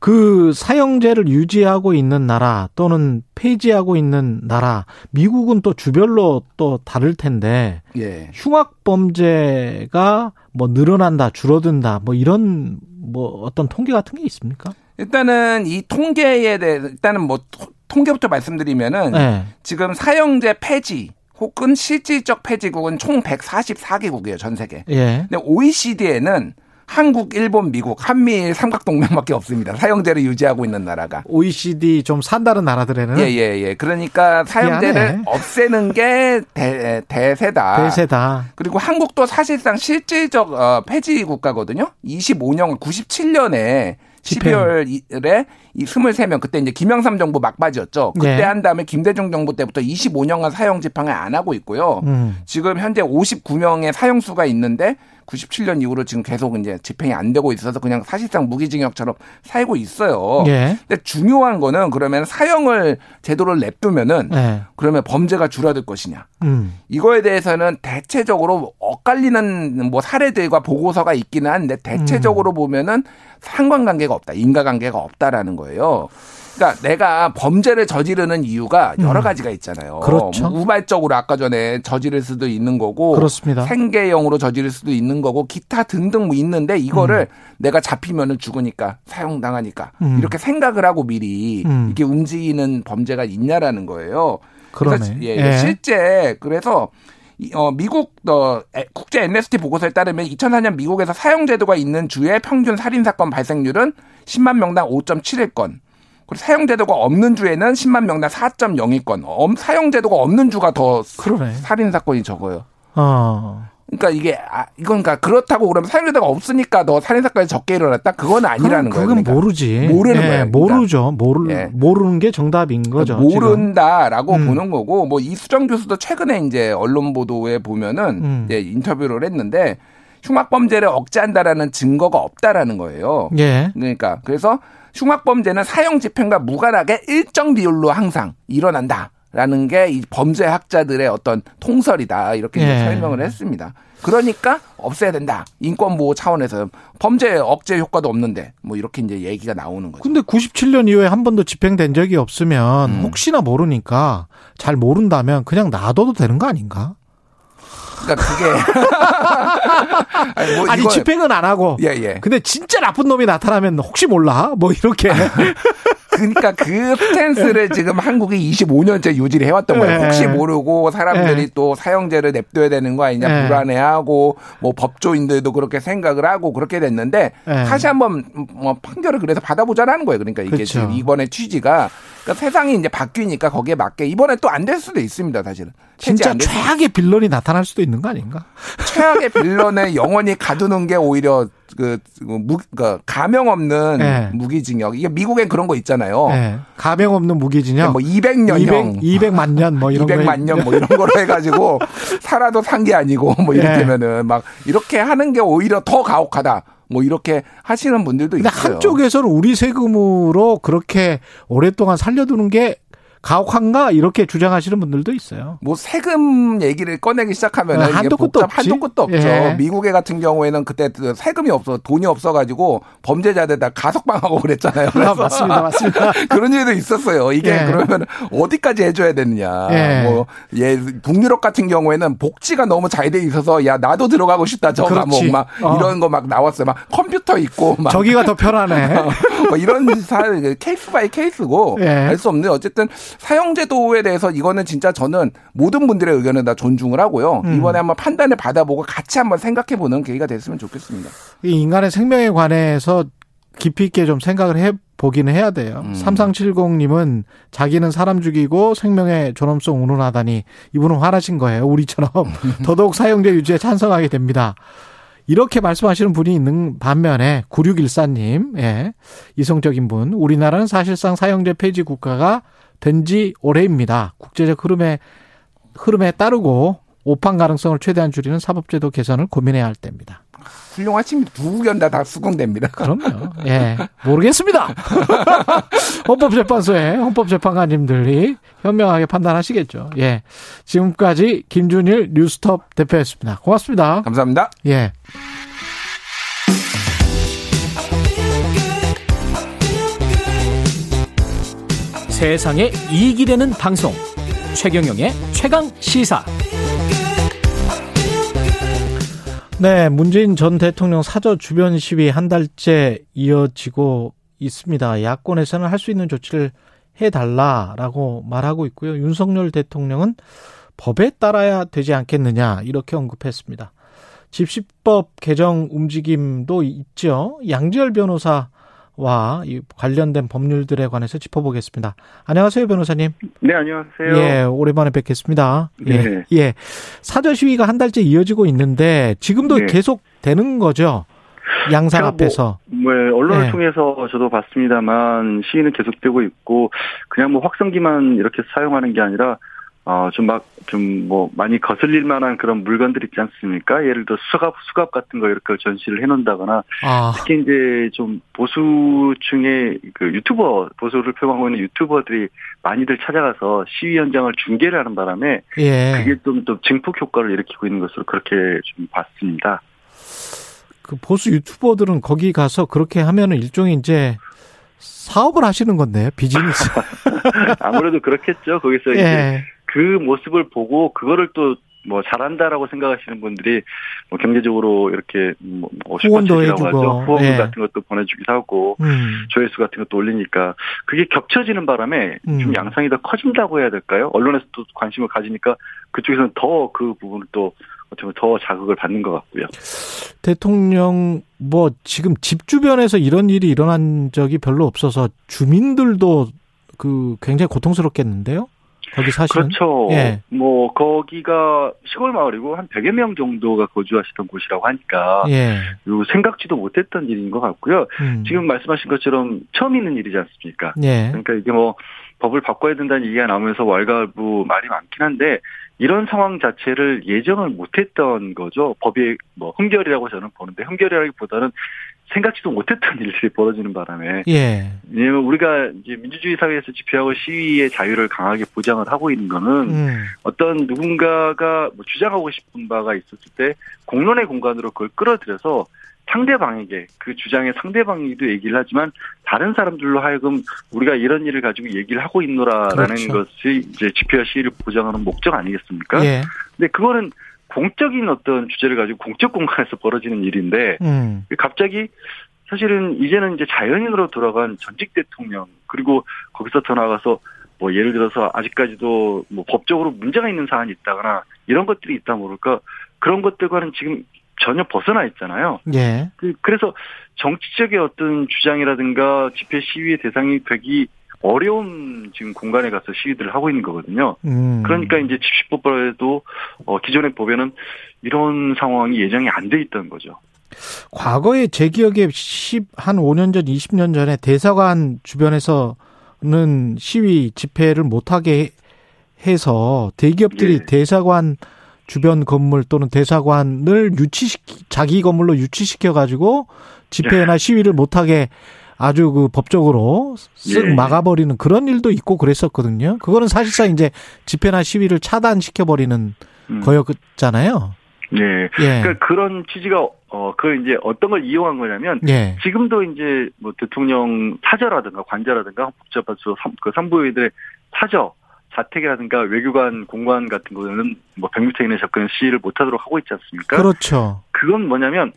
그 사형제를 유지하고 있는 나라 또는 폐지하고 있는 나라 미국은 또 주별로 또 다를 텐데 예. 흉악 범죄가 뭐 늘어난다, 줄어든다, 뭐 이런 뭐 어떤 통계 같은 게 있습니까? 일단은 이 통계에 대해 일단은 뭐 통계부터 말씀드리면은 네. 지금 사형제 폐지 혹은 실질적 폐지국은 총 144개국이에요 전 세계. 예. 근데 OECD에는 한국, 일본, 미국, 한미일 삼각동맹밖에 없습니다. 사형제를 유지하고 있는 나라가. OECD 좀 산다는 나라들에는. 예, 예, 예. 그러니까 사형제를 미안해. 없애는 게 대, 대세다. 대세다. 그리고 한국도 사실상 실질적 어, 폐지 국가거든요. 25년, 97년에 12월에 이 23명 그때 이제 김영삼 정부 막바지였죠. 그때 네. 한 다음에 김대중 정부 때부터 25년간 사형 집행을 안 하고 있고요. 음. 지금 현재 59명의 사형수가 있는데 97년 이후로 지금 계속 이제 집행이 안 되고 있어서 그냥 사실상 무기징역처럼 살고 있어요. 예. 근데 중요한 거는 그러면 사형을 제도를 냅두면은 예. 그러면 범죄가 줄어들 것이냐. 음. 이거에 대해서는 대체적으로 엇갈리는 뭐 사례들과 보고서가 있기는 한데 대체적으로 음. 보면은 상관관계가 없다. 인과관계가 없다라는 거예요. 그러니까 내가 범죄를 저지르는 이유가 여러 음. 가지가 있잖아요. 그렇죠. 뭐 우발적으로 아까 전에 저지를 수도 있는 거고 그렇습니다. 생계형으로 저지를 수도 있는 거고 기타 등등 뭐 있는데 이거를 음. 내가 잡히면은 죽으니까 사형당하니까 음. 이렇게 생각을 하고 미리 음. 이렇게 움직이는 범죄가 있냐라는 거예요. 그러네. 예, 예. 실제 그래서 어, 미국 어, 국제 NST 보고서에 따르면 2004년 미국에서 사형 제도가 있는 주의 평균 살인 사건 발생률은 10만 명당 5.71건. 그리고 사형 제도가 없는 주에는 10만 명당 4.02건. 사형 제도가 없는 주가 더 그러네. 살인 사건이 적어요. 어. 그러니까 이게 아 이건 그러니까 그렇다고 그러면 사형제도가 없으니까 너 살인 사건이 적게 일어났다 그건 아니라는 거예요. 그건 그러니까. 모르지. 모르는 네, 거예요. 그러니까. 모르죠. 모르 네. 모르는 게 정답인 거죠. 모른다라고 음. 보는 거고 뭐 이수정 교수도 최근에 이제 언론 보도에 보면은 음. 이제 인터뷰를 했는데 흉악 범죄를 억제한다라는 증거가 없다라는 거예요. 예. 그러니까 그래서 흉악 범죄는 사형 집행과 무관하게 일정 비율로 항상 일어난다. 라는 게 이 범죄학자들의 어떤 통설이다 이렇게 예. 설명을 했습니다. 그러니까 없애야 된다. 인권 보호 차원에서 범죄 억제 효과도 없는데 뭐 이렇게 이제 얘기가 나오는 거죠. 근데 97년 이후에 한 번도 집행된 적이 없으면 음. 혹시나 모르니까 잘 모른다면 그냥 놔둬도 되는 거 아닌가? 그러니까 그게 (laughs) 아니, 뭐 아니 집행은 안 하고. 예, 예. 근데 진짜 나쁜 놈이 나타나면 혹시 몰라? 뭐 이렇게 (laughs) 그러니까 그 스탠스를 지금 한국이 25년째 유지를 해왔던 거예요. 네. 혹시 모르고 사람들이 네. 또 사형제를 냅둬야 되는 거 아니냐 네. 불안해하고 뭐 법조인들도 그렇게 생각을 하고 그렇게 됐는데 네. 다시 한번 뭐 판결을 그래서 받아보자라는 거예요. 그러니까 이게 그렇죠. 지금 이번에 취지가 그러니까 세상이 이제 바뀌니까 거기에 맞게 이번에 또 안 될 수도 있습니다. 사실은. 진짜 최악의 빌런이 나타날 수도 있는 거 아닌가? 최악의 빌런을 영원히 가두는 게 오히려 그, 그 무, 그 가명 없는 네. 무기징역. 이게 미국엔 그런 거 있잖아요. 네. 가명 없는 무기징역. 뭐 200년형. 200, 만 년, 뭐 이런 200만 년, 뭐 이런 거로 해가지고 (laughs) 살아도 산 게 아니고 뭐 이렇게면은 네. 막 이렇게 하는 게 오히려 더 가혹하다. 뭐 이렇게 하시는 분들도 있어요. 한쪽에서는 우리 세금으로 그렇게 오랫동안 살려두는 게 가혹한가 이렇게 주장하시는 분들도 있어요. 뭐 세금 얘기를 꺼내기 시작하면 은 한도 끝도 없지. 한도 끝도 없죠. 예. 미국에 같은 경우에는 그때 그 세금이 없어 돈이 없어가지고 범죄자들 다 가석방하고 그랬잖아요. 아, 맞습니다, 맞습니다. (laughs) 그런 일도 있었어요. 이게 예. 그러면 어디까지 해줘야 되느냐. 예. 뭐 예, 북유럽 같은 경우에는 복지가 너무 잘 돼 있어서 야 나도 들어가고 싶다. 저 감옥 막 어. 이런 거 막 나왔어요. 막 컴퓨터 있고 막 저기가 더 편하네. (laughs) 뭐 이런 사 case by case고 예. 알수 없는 어쨌든 사형제도에 대해서 이거는 진짜 저는 모든 분들의 의견을 다 존중을 하고요. 음. 이번에 한번 판단을 받아보고 같이 한번 생각해보는 계기가 됐으면 좋겠습니다. 이 인간의 생명에 관해서 깊이 있게 좀 생각을 해 보기는 해야 돼요. 음. 3370님은 자기는 사람 죽이고 생명의 존엄성 운운하다니 이분은 화나신 거예요. 우리처럼 (laughs) 더더욱 사형제 유지에 찬성하게 됩니다. 이렇게 말씀하시는 분이 있는 반면에 9614님, 예, 이성적인 분, 우리나라는 사실상 사형제 폐지 국가가 된 지 오래입니다. 국제적 흐름에 흐름에 따르고 오판 가능성을 최대한 줄이는 사법제도 개선을 고민해야 할 때입니다. 훌륭하십니다. 두 의견 다, 다 수긍됩니다. 그럼요. 예. 모르겠습니다. (laughs) 헌법재판소의 헌법재판관님들이 현명하게 판단하시겠죠. 예. 지금까지 김준일 뉴스톱 대표였습니다. 고맙습니다. 감사합니다. 예. 세상에 이익이 되는 방송 최경영의 최강 시사 네 문재인 전 대통령 사저 주변 시위 한 달째 이어지고 있습니다. 야권에서는 할 수 있는 조치를 해달라라고 말하고 있고요. 윤석열 대통령은 법에 따라야 되지 않겠느냐 이렇게 언급했습니다. 집시법 개정 움직임도 있죠. 양지열 변호사 와 관련된 법률들에 관해서 짚어보겠습니다. 안녕하세요, 변호사님. 네, 안녕하세요. 예, 오랜만에 뵙겠습니다. 예, 네. 예, 예. 사저 시위가 한 달째 이어지고 있는데 지금도 네. 계속 되는 거죠? 양상 뭐 앞에서. 뭐, 뭐 언론을 네. 통해서 저도 봤습니다만 시위는 계속되고 있고 그냥 뭐 확성기만 이렇게 사용하는 게 아니라 어, 좀 막, 좀 뭐, 많이 거슬릴 만한 그런 물건들 있지 않습니까? 예를 들어 수갑, 수갑 같은 거 이렇게 전시를 해놓는다거나, 아. 특히 이제 좀 보수층의 그 유튜버, 보수를 표방하고 있는 유튜버들이 많이들 찾아가서 시위 현장을 중계를 하는 바람에, 예. 그게 좀 또 증폭 효과를 일으키고 있는 것으로 그렇게 좀 봤습니다. 그 보수 유튜버들은 거기 가서 그렇게 하면은 일종의 이제 사업을 하시는 건데 비즈니스. (laughs) 아무래도 그렇겠죠. 거기서 예. 이제 그 모습을 보고 그거를 또 뭐 잘한다라고 생각하시는 분들이 뭐 경제적으로 이렇게 뭐, 뭐 후원도 해주고 후원 예. 같은 것도 보내주기도 하고 음. 조회수 같은 것도 올리니까 그게 겹쳐지는 바람에 음. 좀 양상이 더 커진다고 해야 될까요? 언론에서 또 관심을 가지니까 그쪽에서는 더 그 부분을 또 어쩌면 더 자극을 받는 것 같고요. 대통령 뭐 지금 집 주변에서 이런 일이 일어난 적이 별로 없어서 주민들도 그 굉장히 고통스럽겠는데요? 거기 사시는? 그렇죠. 예. 뭐 거기가 시골 마을이고 한 100여 명 정도가 거주하시던 곳이라고 하니까 예. 생각지도 못했던 일인 것 같고요. 음. 지금 말씀하신 것처럼 처음 있는 일이지 않습니까? 예. 그러니까 이게 뭐 법을 바꿔야 된다는 얘기가 나오면서 왈가부 말이 많긴 한데 이런 상황 자체를 예정을 못했던 거죠. 법이 뭐 흠결이라고 저는 보는데 흠결이라기보다는 생각지도 못했던 (laughs) 일들이 벌어지는 바람에. 예. 왜냐면 우리가 이제 민주주의 사회에서 집회하고 시위의 자유를 강하게 보장을 하고 있는 거는 음. 어떤 누군가가 뭐 주장하고 싶은 바가 있었을 때 공론의 공간으로 그걸 끌어들여서 상대방에게 그 주장의 상대방이도 얘기를 하지만 다른 사람들로 하여금 우리가 이런 일을 가지고 얘기를 하고 있노라라는 그렇죠. 것이 이제 집회와 시위를 보장하는 목적 아니겠습니까? 예. 근데 그거는 공적인 어떤 주제를 가지고 공적 공간에서 벌어지는 일인데 음. 갑자기 사실은 이제는 이제 자연인으로 돌아간 전직 대통령 그리고 거기서 더 나가서 뭐 예를 들어서 아직까지도 뭐 법적으로 문제가 있는 사안이 있다거나 이런 것들이 있다 모를까 그런 것들과는 지금 전혀 벗어나 있잖아요. 예. 그, 그래서 정치적인 어떤 주장이라든가 집회 시위의 대상이 되기 어려운 지금 공간에 가서 시위들을 하고 있는 거거든요. 음. 그러니까 이제 집시법에도 어, 기존의 법에는 이런 상황이 예정이 안 돼 있던 거죠. 과거에 제 기억에 10, 한 5년 전, 20년 전에 대사관 주변에서는 시위 집회를 못하게 해서 대기업들이 예. 대사관 주변 건물 또는 대사관을 유치시키, 자기 건물로 유치시켜 가지고 집회나 예. 시위를 못하게 아주 그 법적으로 쓱 예. 막아버리는 그런 일도 있고 그랬었거든요. 그거는 사실상 이제 집회나 시위를 차단시켜 버리는 음. 거였잖아요. 예. 예. 그러니까 그런 취지가 어, 그 이제 어떤 걸 이용한 거냐면 예. 지금도 이제 뭐 대통령 사저라든가 관저라든가 복잡하죠 그 산부인들의 사저 자택이라든가 외교관 공관 같은 거는 뭐 100m 이내 접근 시위를 못하도록 하고 있지 않습니까? 그렇죠. 그건 뭐냐면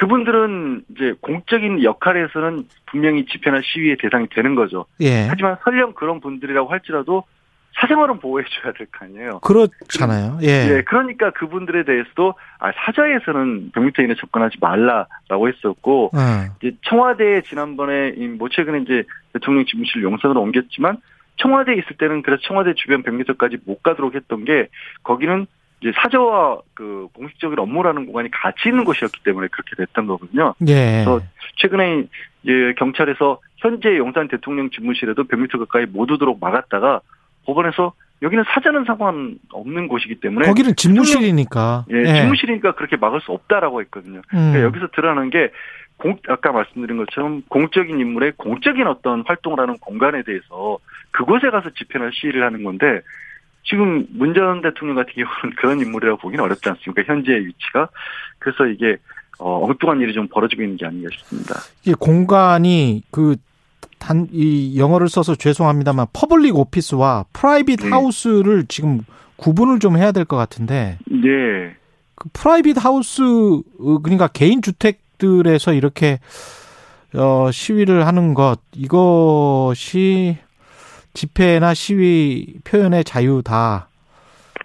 그분들은 이제 공적인 역할에서는 분명히 집회나 시위의 대상이 되는 거죠. 예. 하지만 설령 그런 분들이라고 할지라도 사생활은 보호해줘야 될 거 아니에요. 그렇잖아요. 예. 예. 그러니까 그분들에 대해서도 아, 100m 이내 접근하지 말라라고 했었고, 음. 이제 청와대에 지난번에 뭐 최근에 이제 대통령 집무실 용산으로 옮겼지만 청와대에 있을 때는 그래서 청와대 주변 100m까지 못 가도록 했던 게 거기는 이제 사저와 그 공식적인 업무라는 공간이 같이 있는 곳이었기 때문에 그렇게 됐던 거거든요. 예. 그래서 최근에 이제 경찰에서 현재 용산 대통령 집무실에도 100m 가까이 못 오도록 막았다가 법원에서 여기는 사저는 상관 없는 곳이기 때문에 거기는 집무실이니까 예, 예. 집무실이니까 그렇게 막을 수 없다라고 했거든요. 그러니까 음. 그러니까 여기서 드러나는 게 공, 아까 말씀드린 것처럼 공적인 인물의 공적인 어떤 활동을 하는 공간에 대해서 그곳에 가서 집회나 시위를 하는 건데 지금 문 전 대통령 같은 경우는 그런 인물이라고 보기는 어렵지 않습니까? 현재의 위치가. 그래서 이게 어, 엉뚱한 일이 좀 벌어지고 있는 게 아닌가 싶습니다. 이 공간이 그 단, 이 영어를 써서 죄송합니다만 public office와 private 네. house를 지금 구분을 좀 해야 될 것 같은데. 네. 그 프라이빗 하우스, 어, 그러니까 개인 주택들에서 이렇게, 어, 시위를 하는 것, 이것이 집회나 시위 표현의 자유다.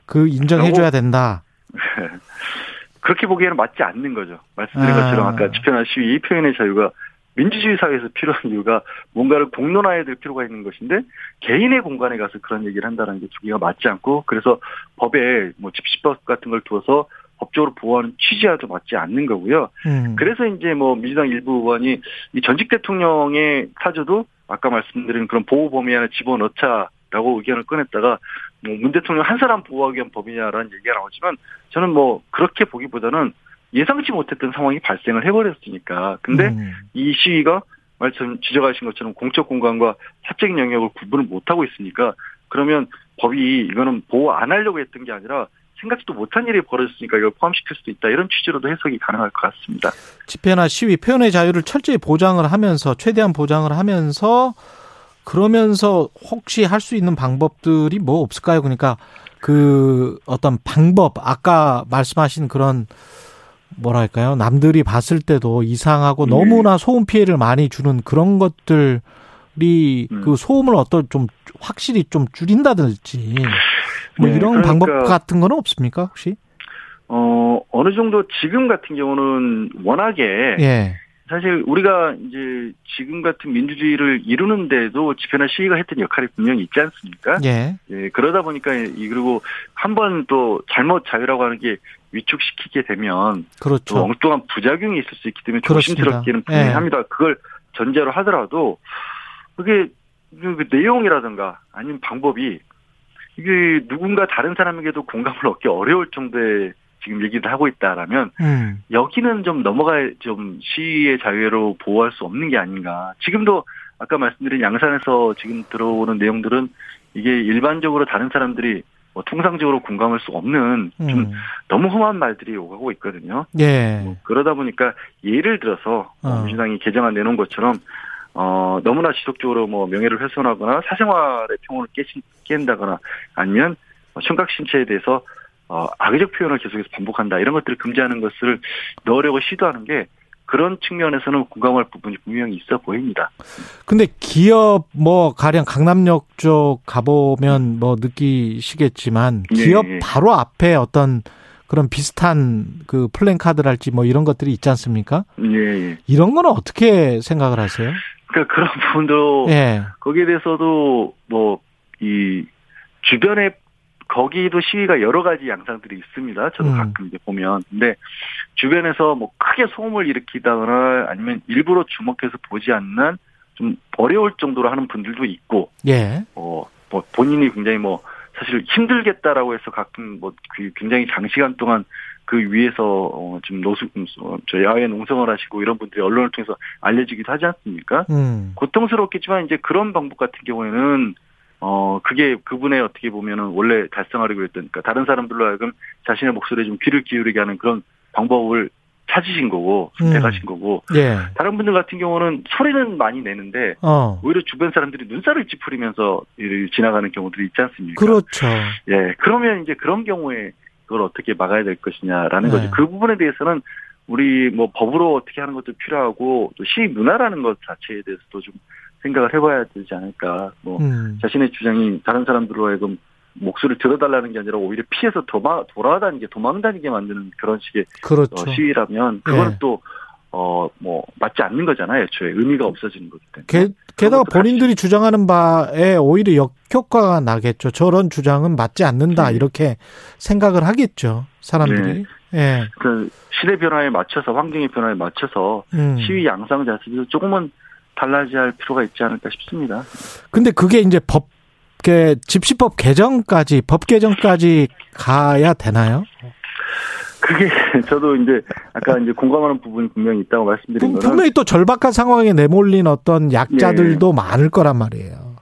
그 인정해줘야 된다. (laughs) 그렇게 보기에는 맞지 않는 거죠. 말씀드린 아. 것처럼 아까 집회나 시위 표현의 자유가 민주주의 사회에서 필요한 이유가 뭔가를 공론화해야 될 필요가 있는 것인데 개인의 공간에 가서 그런 얘기를 한다는 게 주기가 맞지 않고 그래서 법에 뭐 집시법 같은 걸 두어서 법적으로 보호하는 취지와도 맞지 않는 거고요. 음. 그래서 이제 뭐 민주당 일부 의원이 이 전직 대통령의 사저도 아까 말씀드린 그런 보호 범위 안에 집어넣자라고 의견을 꺼냈다가 뭐 문 대통령 한 사람 보호하기 위한 법이냐라는 얘기가 나오지만 저는 뭐 그렇게 보기보다는 예상치 못했던 상황이 발생을 해버렸으니까. 근데 음. 이 시위가 말씀 지적하신 것처럼 공적 공간과 사적인 영역을 구분을 못하고 있으니까 그러면 법이 이거는 보호 안 하려고 했던 게 아니라 생각지도 못한 일이 벌어졌으니까 이걸 포함시킬 수도 있다 이런 취지로도 해석이 가능할 것 같습니다. 집회나 시위, 표현의 자유를 철저히 보장을 하면서 최대한 보장을 하면서 그러면서 혹시 할 수 있는 방법들이 뭐 없을까요? 그러니까 그 어떤 방법 아까 말씀하신 그런 뭐랄까요 남들이 봤을 때도 이상하고 네. 너무나 소음 피해를 많이 주는 그런 것들이 음. 그 소음을 어떤 좀 확실히 좀 줄인다든지 뭐 네, 이런 그러니까 방법 같은 거는 없습니까 혹시? 어 어느 정도 지금 같은 경우는 워낙에 예. 사실 우리가 이제 지금 같은 민주주의를 이루는데도 집회나 시위가 했던 역할이 분명히 있지 않습니까? 예. 예 그러다 보니까 이 그리고 한 번 또 잘못 자유라고 하는 게 위축시키게 되면 그렇죠. 또 엉뚱한 부작용이 있을 수 있기 때문에 조심스럽기는 분명히 예. 합니다. 그걸 전제로 하더라도 그게 그 내용이라든가 아니면 방법이 이게 누군가 다른 사람에게도 공감을 얻기 어려울 정도의 지금 얘기를 하고 있다라면 음. 여기는 좀 넘어갈 좀 시위의 자유로 보호할 수 없는 게 아닌가. 지금도 아까 말씀드린 양산에서 지금 들어오는 내용들은 이게 일반적으로 다른 사람들이 뭐 통상적으로 공감할 수 없는 좀 음. 너무 험한 말들이 오가고 있거든요. 예. 뭐 그러다 보니까 예를 들어서 어. 민주당이 개정안 내놓은 것처럼 어 너무나 지속적으로 뭐 명예를 훼손하거나 사생활의 평온을 깨친, 깬다거나 아니면 청각 신체에 대해서 어, 악의적 표현을 계속해서 반복한다 이런 것들을 금지하는 것을 넣으려고 시도하는 게 그런 측면에서는 공감할 부분이 분명히 있어 보입니다. 근데 기업 뭐 가령 강남역 쪽 가보면 뭐 느끼시겠지만 네. 기업 네. 바로 앞에 어떤 그런 비슷한 그 플랜카드랄지 뭐 이런 것들이 있지 않습니까? 네. 이런 거는 어떻게 생각을 하세요? 그러니까 그런 (laughs) 부분도 예. 거기에 대해서도 뭐 이 주변에 거기도 시위가 여러 가지 양상들이 있습니다. 저도 음. 가끔 이제 보면. 근데 주변에서 뭐 크게 소음을 일으키다거나 아니면 일부러 주목해서 보지 않는 좀 어려울 정도로 하는 분들도 있고. 예. 어, 뭐 본인이 굉장히 뭐 사실 힘들겠다라고 해서 가끔 뭐그 굉장히 장시간 동안 그 위에서 어 지금 노숙 어, 저 야외 농성을 하시고 이런 분들이 언론을 통해서 알려지기도 하지 않습니까? 음. 고통스럽겠지만 이제 그런 방법 같은 경우에는 어, 그게 그분의 어떻게 보면은 원래 달성하려고 했던, 그러니까 다른 사람들로 하여금 자신의 목소리에 좀 귀를 기울이게 하는 그런 방법을 찾으신 거고, 선택하신 음. 거고, 예. 다른 분들 같은 경우는 소리는 많이 내는데, 어. 오히려 주변 사람들이 눈살을 찌푸리면서 지나가는 경우들이 있지 않습니까? 그렇죠. 예. 그러면 이제 그런 경우에 그걸 어떻게 막아야 될 것이냐라는 네. 거죠. 그 부분에 대해서는 우리 뭐 법으로 어떻게 하는 것도 필요하고, 또 시위 문화라는 것 자체에 대해서도 좀 생각을 해봐야 되지 않을까. 뭐 음. 자신의 주장이 다른 사람들로 하여금 목소리를 들어달라는 게 아니라 오히려 피해서 도마, 돌아다니게 도망다니게 만드는 그런 식의 그렇죠. 어, 시위라면 그거는 네. 또 어, 뭐, 맞지 않는 거잖아요, 애초에. 의미가 없어지는 거기 때문에. 게, 게다가 본인들이 같이. 주장하는 바에 오히려 역효과가 나겠죠. 저런 주장은 맞지 않는다, 네. 이렇게 생각을 하겠죠, 사람들이. 네. 예. 그, 시대 변화에 맞춰서, 환경의 변화에 맞춰서, 음. 시위 양상 자체도 조금은 달라져야 할 필요가 있지 않을까 싶습니다. 근데 그게 이제 법, 집시법 개정까지, 법 개정까지 가야 되나요? 그게 (laughs) 저도 이제 아까 이제 공감하는 부분이 분명히 있다고 말씀드린 거는 분명히 또 절박한 상황에 내몰린 어떤 약자들도 네. 많을 거란 말이에요.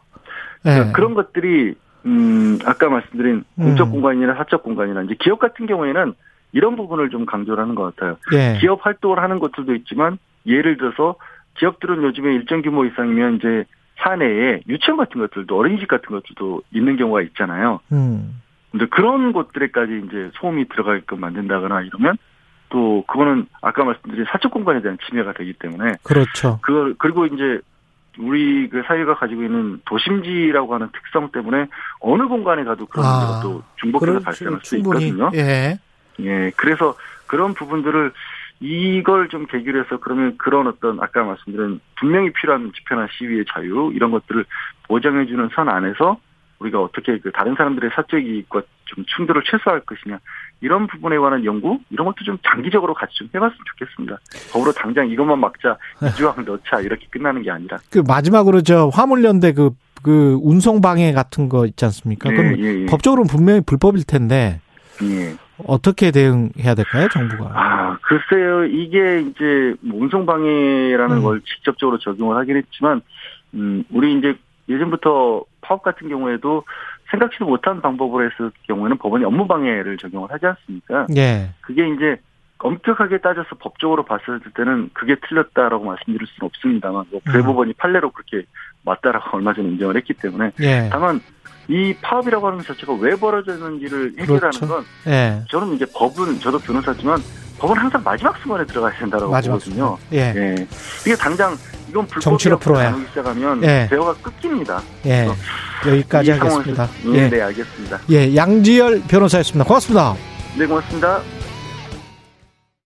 네. 그런 것들이 음 아까 말씀드린 공적 음. 공간이나 사적 공간이나 이제 기업 같은 경우에는 이런 부분을 좀 강조를 하는 것 같아요. 네. 기업 활동을 하는 것들도 있지만 예를 들어서 기업들은 요즘에 일정 규모 이상이면 이제 사내에 유치원 같은 것들도 어린이집 같은 것들도 있는 경우가 있잖아요. 음. 근데 그런 곳들에까지 이제 소음이 들어가게끔 만든다거나 이러면 또 그거는 아까 말씀드린 사적 공간에 대한 침해가 되기 때문에 그렇죠. 그걸 그리고 이제 우리 그 사회가 가지고 있는 도심지라고 하는 특성 때문에 어느 공간에 가도 그런 아, 문제가 또 중복해서 발생할 수 있거든요. 예. 예. 그래서 그런 부분들을 이걸 좀 계기로 해서 그러면 그런 어떤 아까 말씀드린 분명히 필요한 집회나 시위의 자유 이런 것들을 보장해주는 선 안에서 우리가 어떻게 그 다른 사람들의 사적 이익과 좀 충돌을 최소화할 것이냐 이런 부분에 관한 연구 이런 것도 좀 장기적으로 같이 좀 해봤으면 좋겠습니다. 법으로 당장 이것만 막자 이조항 넣자 이렇게 끝나는 게 아니라. 그 마지막으로 저 화물연대 그, 그 운송 방해 같은 거 있지 않습니까? 예, 그럼 예, 예. 법적으로는 분명히 불법일 텐데 예. 어떻게 대응해야 될까요, 정부가? 아, 글쎄요. 이게 이제 뭐 운송 방해라는 음. 걸 직접적으로 적용을 하긴 했지만 음, 우리 이제 예전부터 파업 같은 경우에도 생각지도 못한 방법으로 했을 경우에는 법원이 업무 방해를 적용을 하지 않습니까? 예. 그게 이제 엄격하게 따져서 법적으로 봤을 때는 그게 틀렸다라고 말씀드릴 수는 없습니다만 뭐 대법원이 음. 판례로 그렇게 맞다라고 (laughs) 얼마 전에 인정을 했기 때문에 예. 다만 이 파업이라고 하는 것 자체가 왜 벌어졌는지를 해결하는 그렇죠. 건 예. 저는 이제 법은 저도 변호사지만 법은 항상 마지막 순간에 들어가야 된다라고 보거든요. 예. 예. 이게 당장 이건 불법이라고 나누기 시작하면 예. 대화가 끊깁니다. 예. 여기까지 하겠습니다. 예. 네, 알겠습니다. 예, 양지열 변호사였습니다. 고맙습니다. 네, 고맙습니다.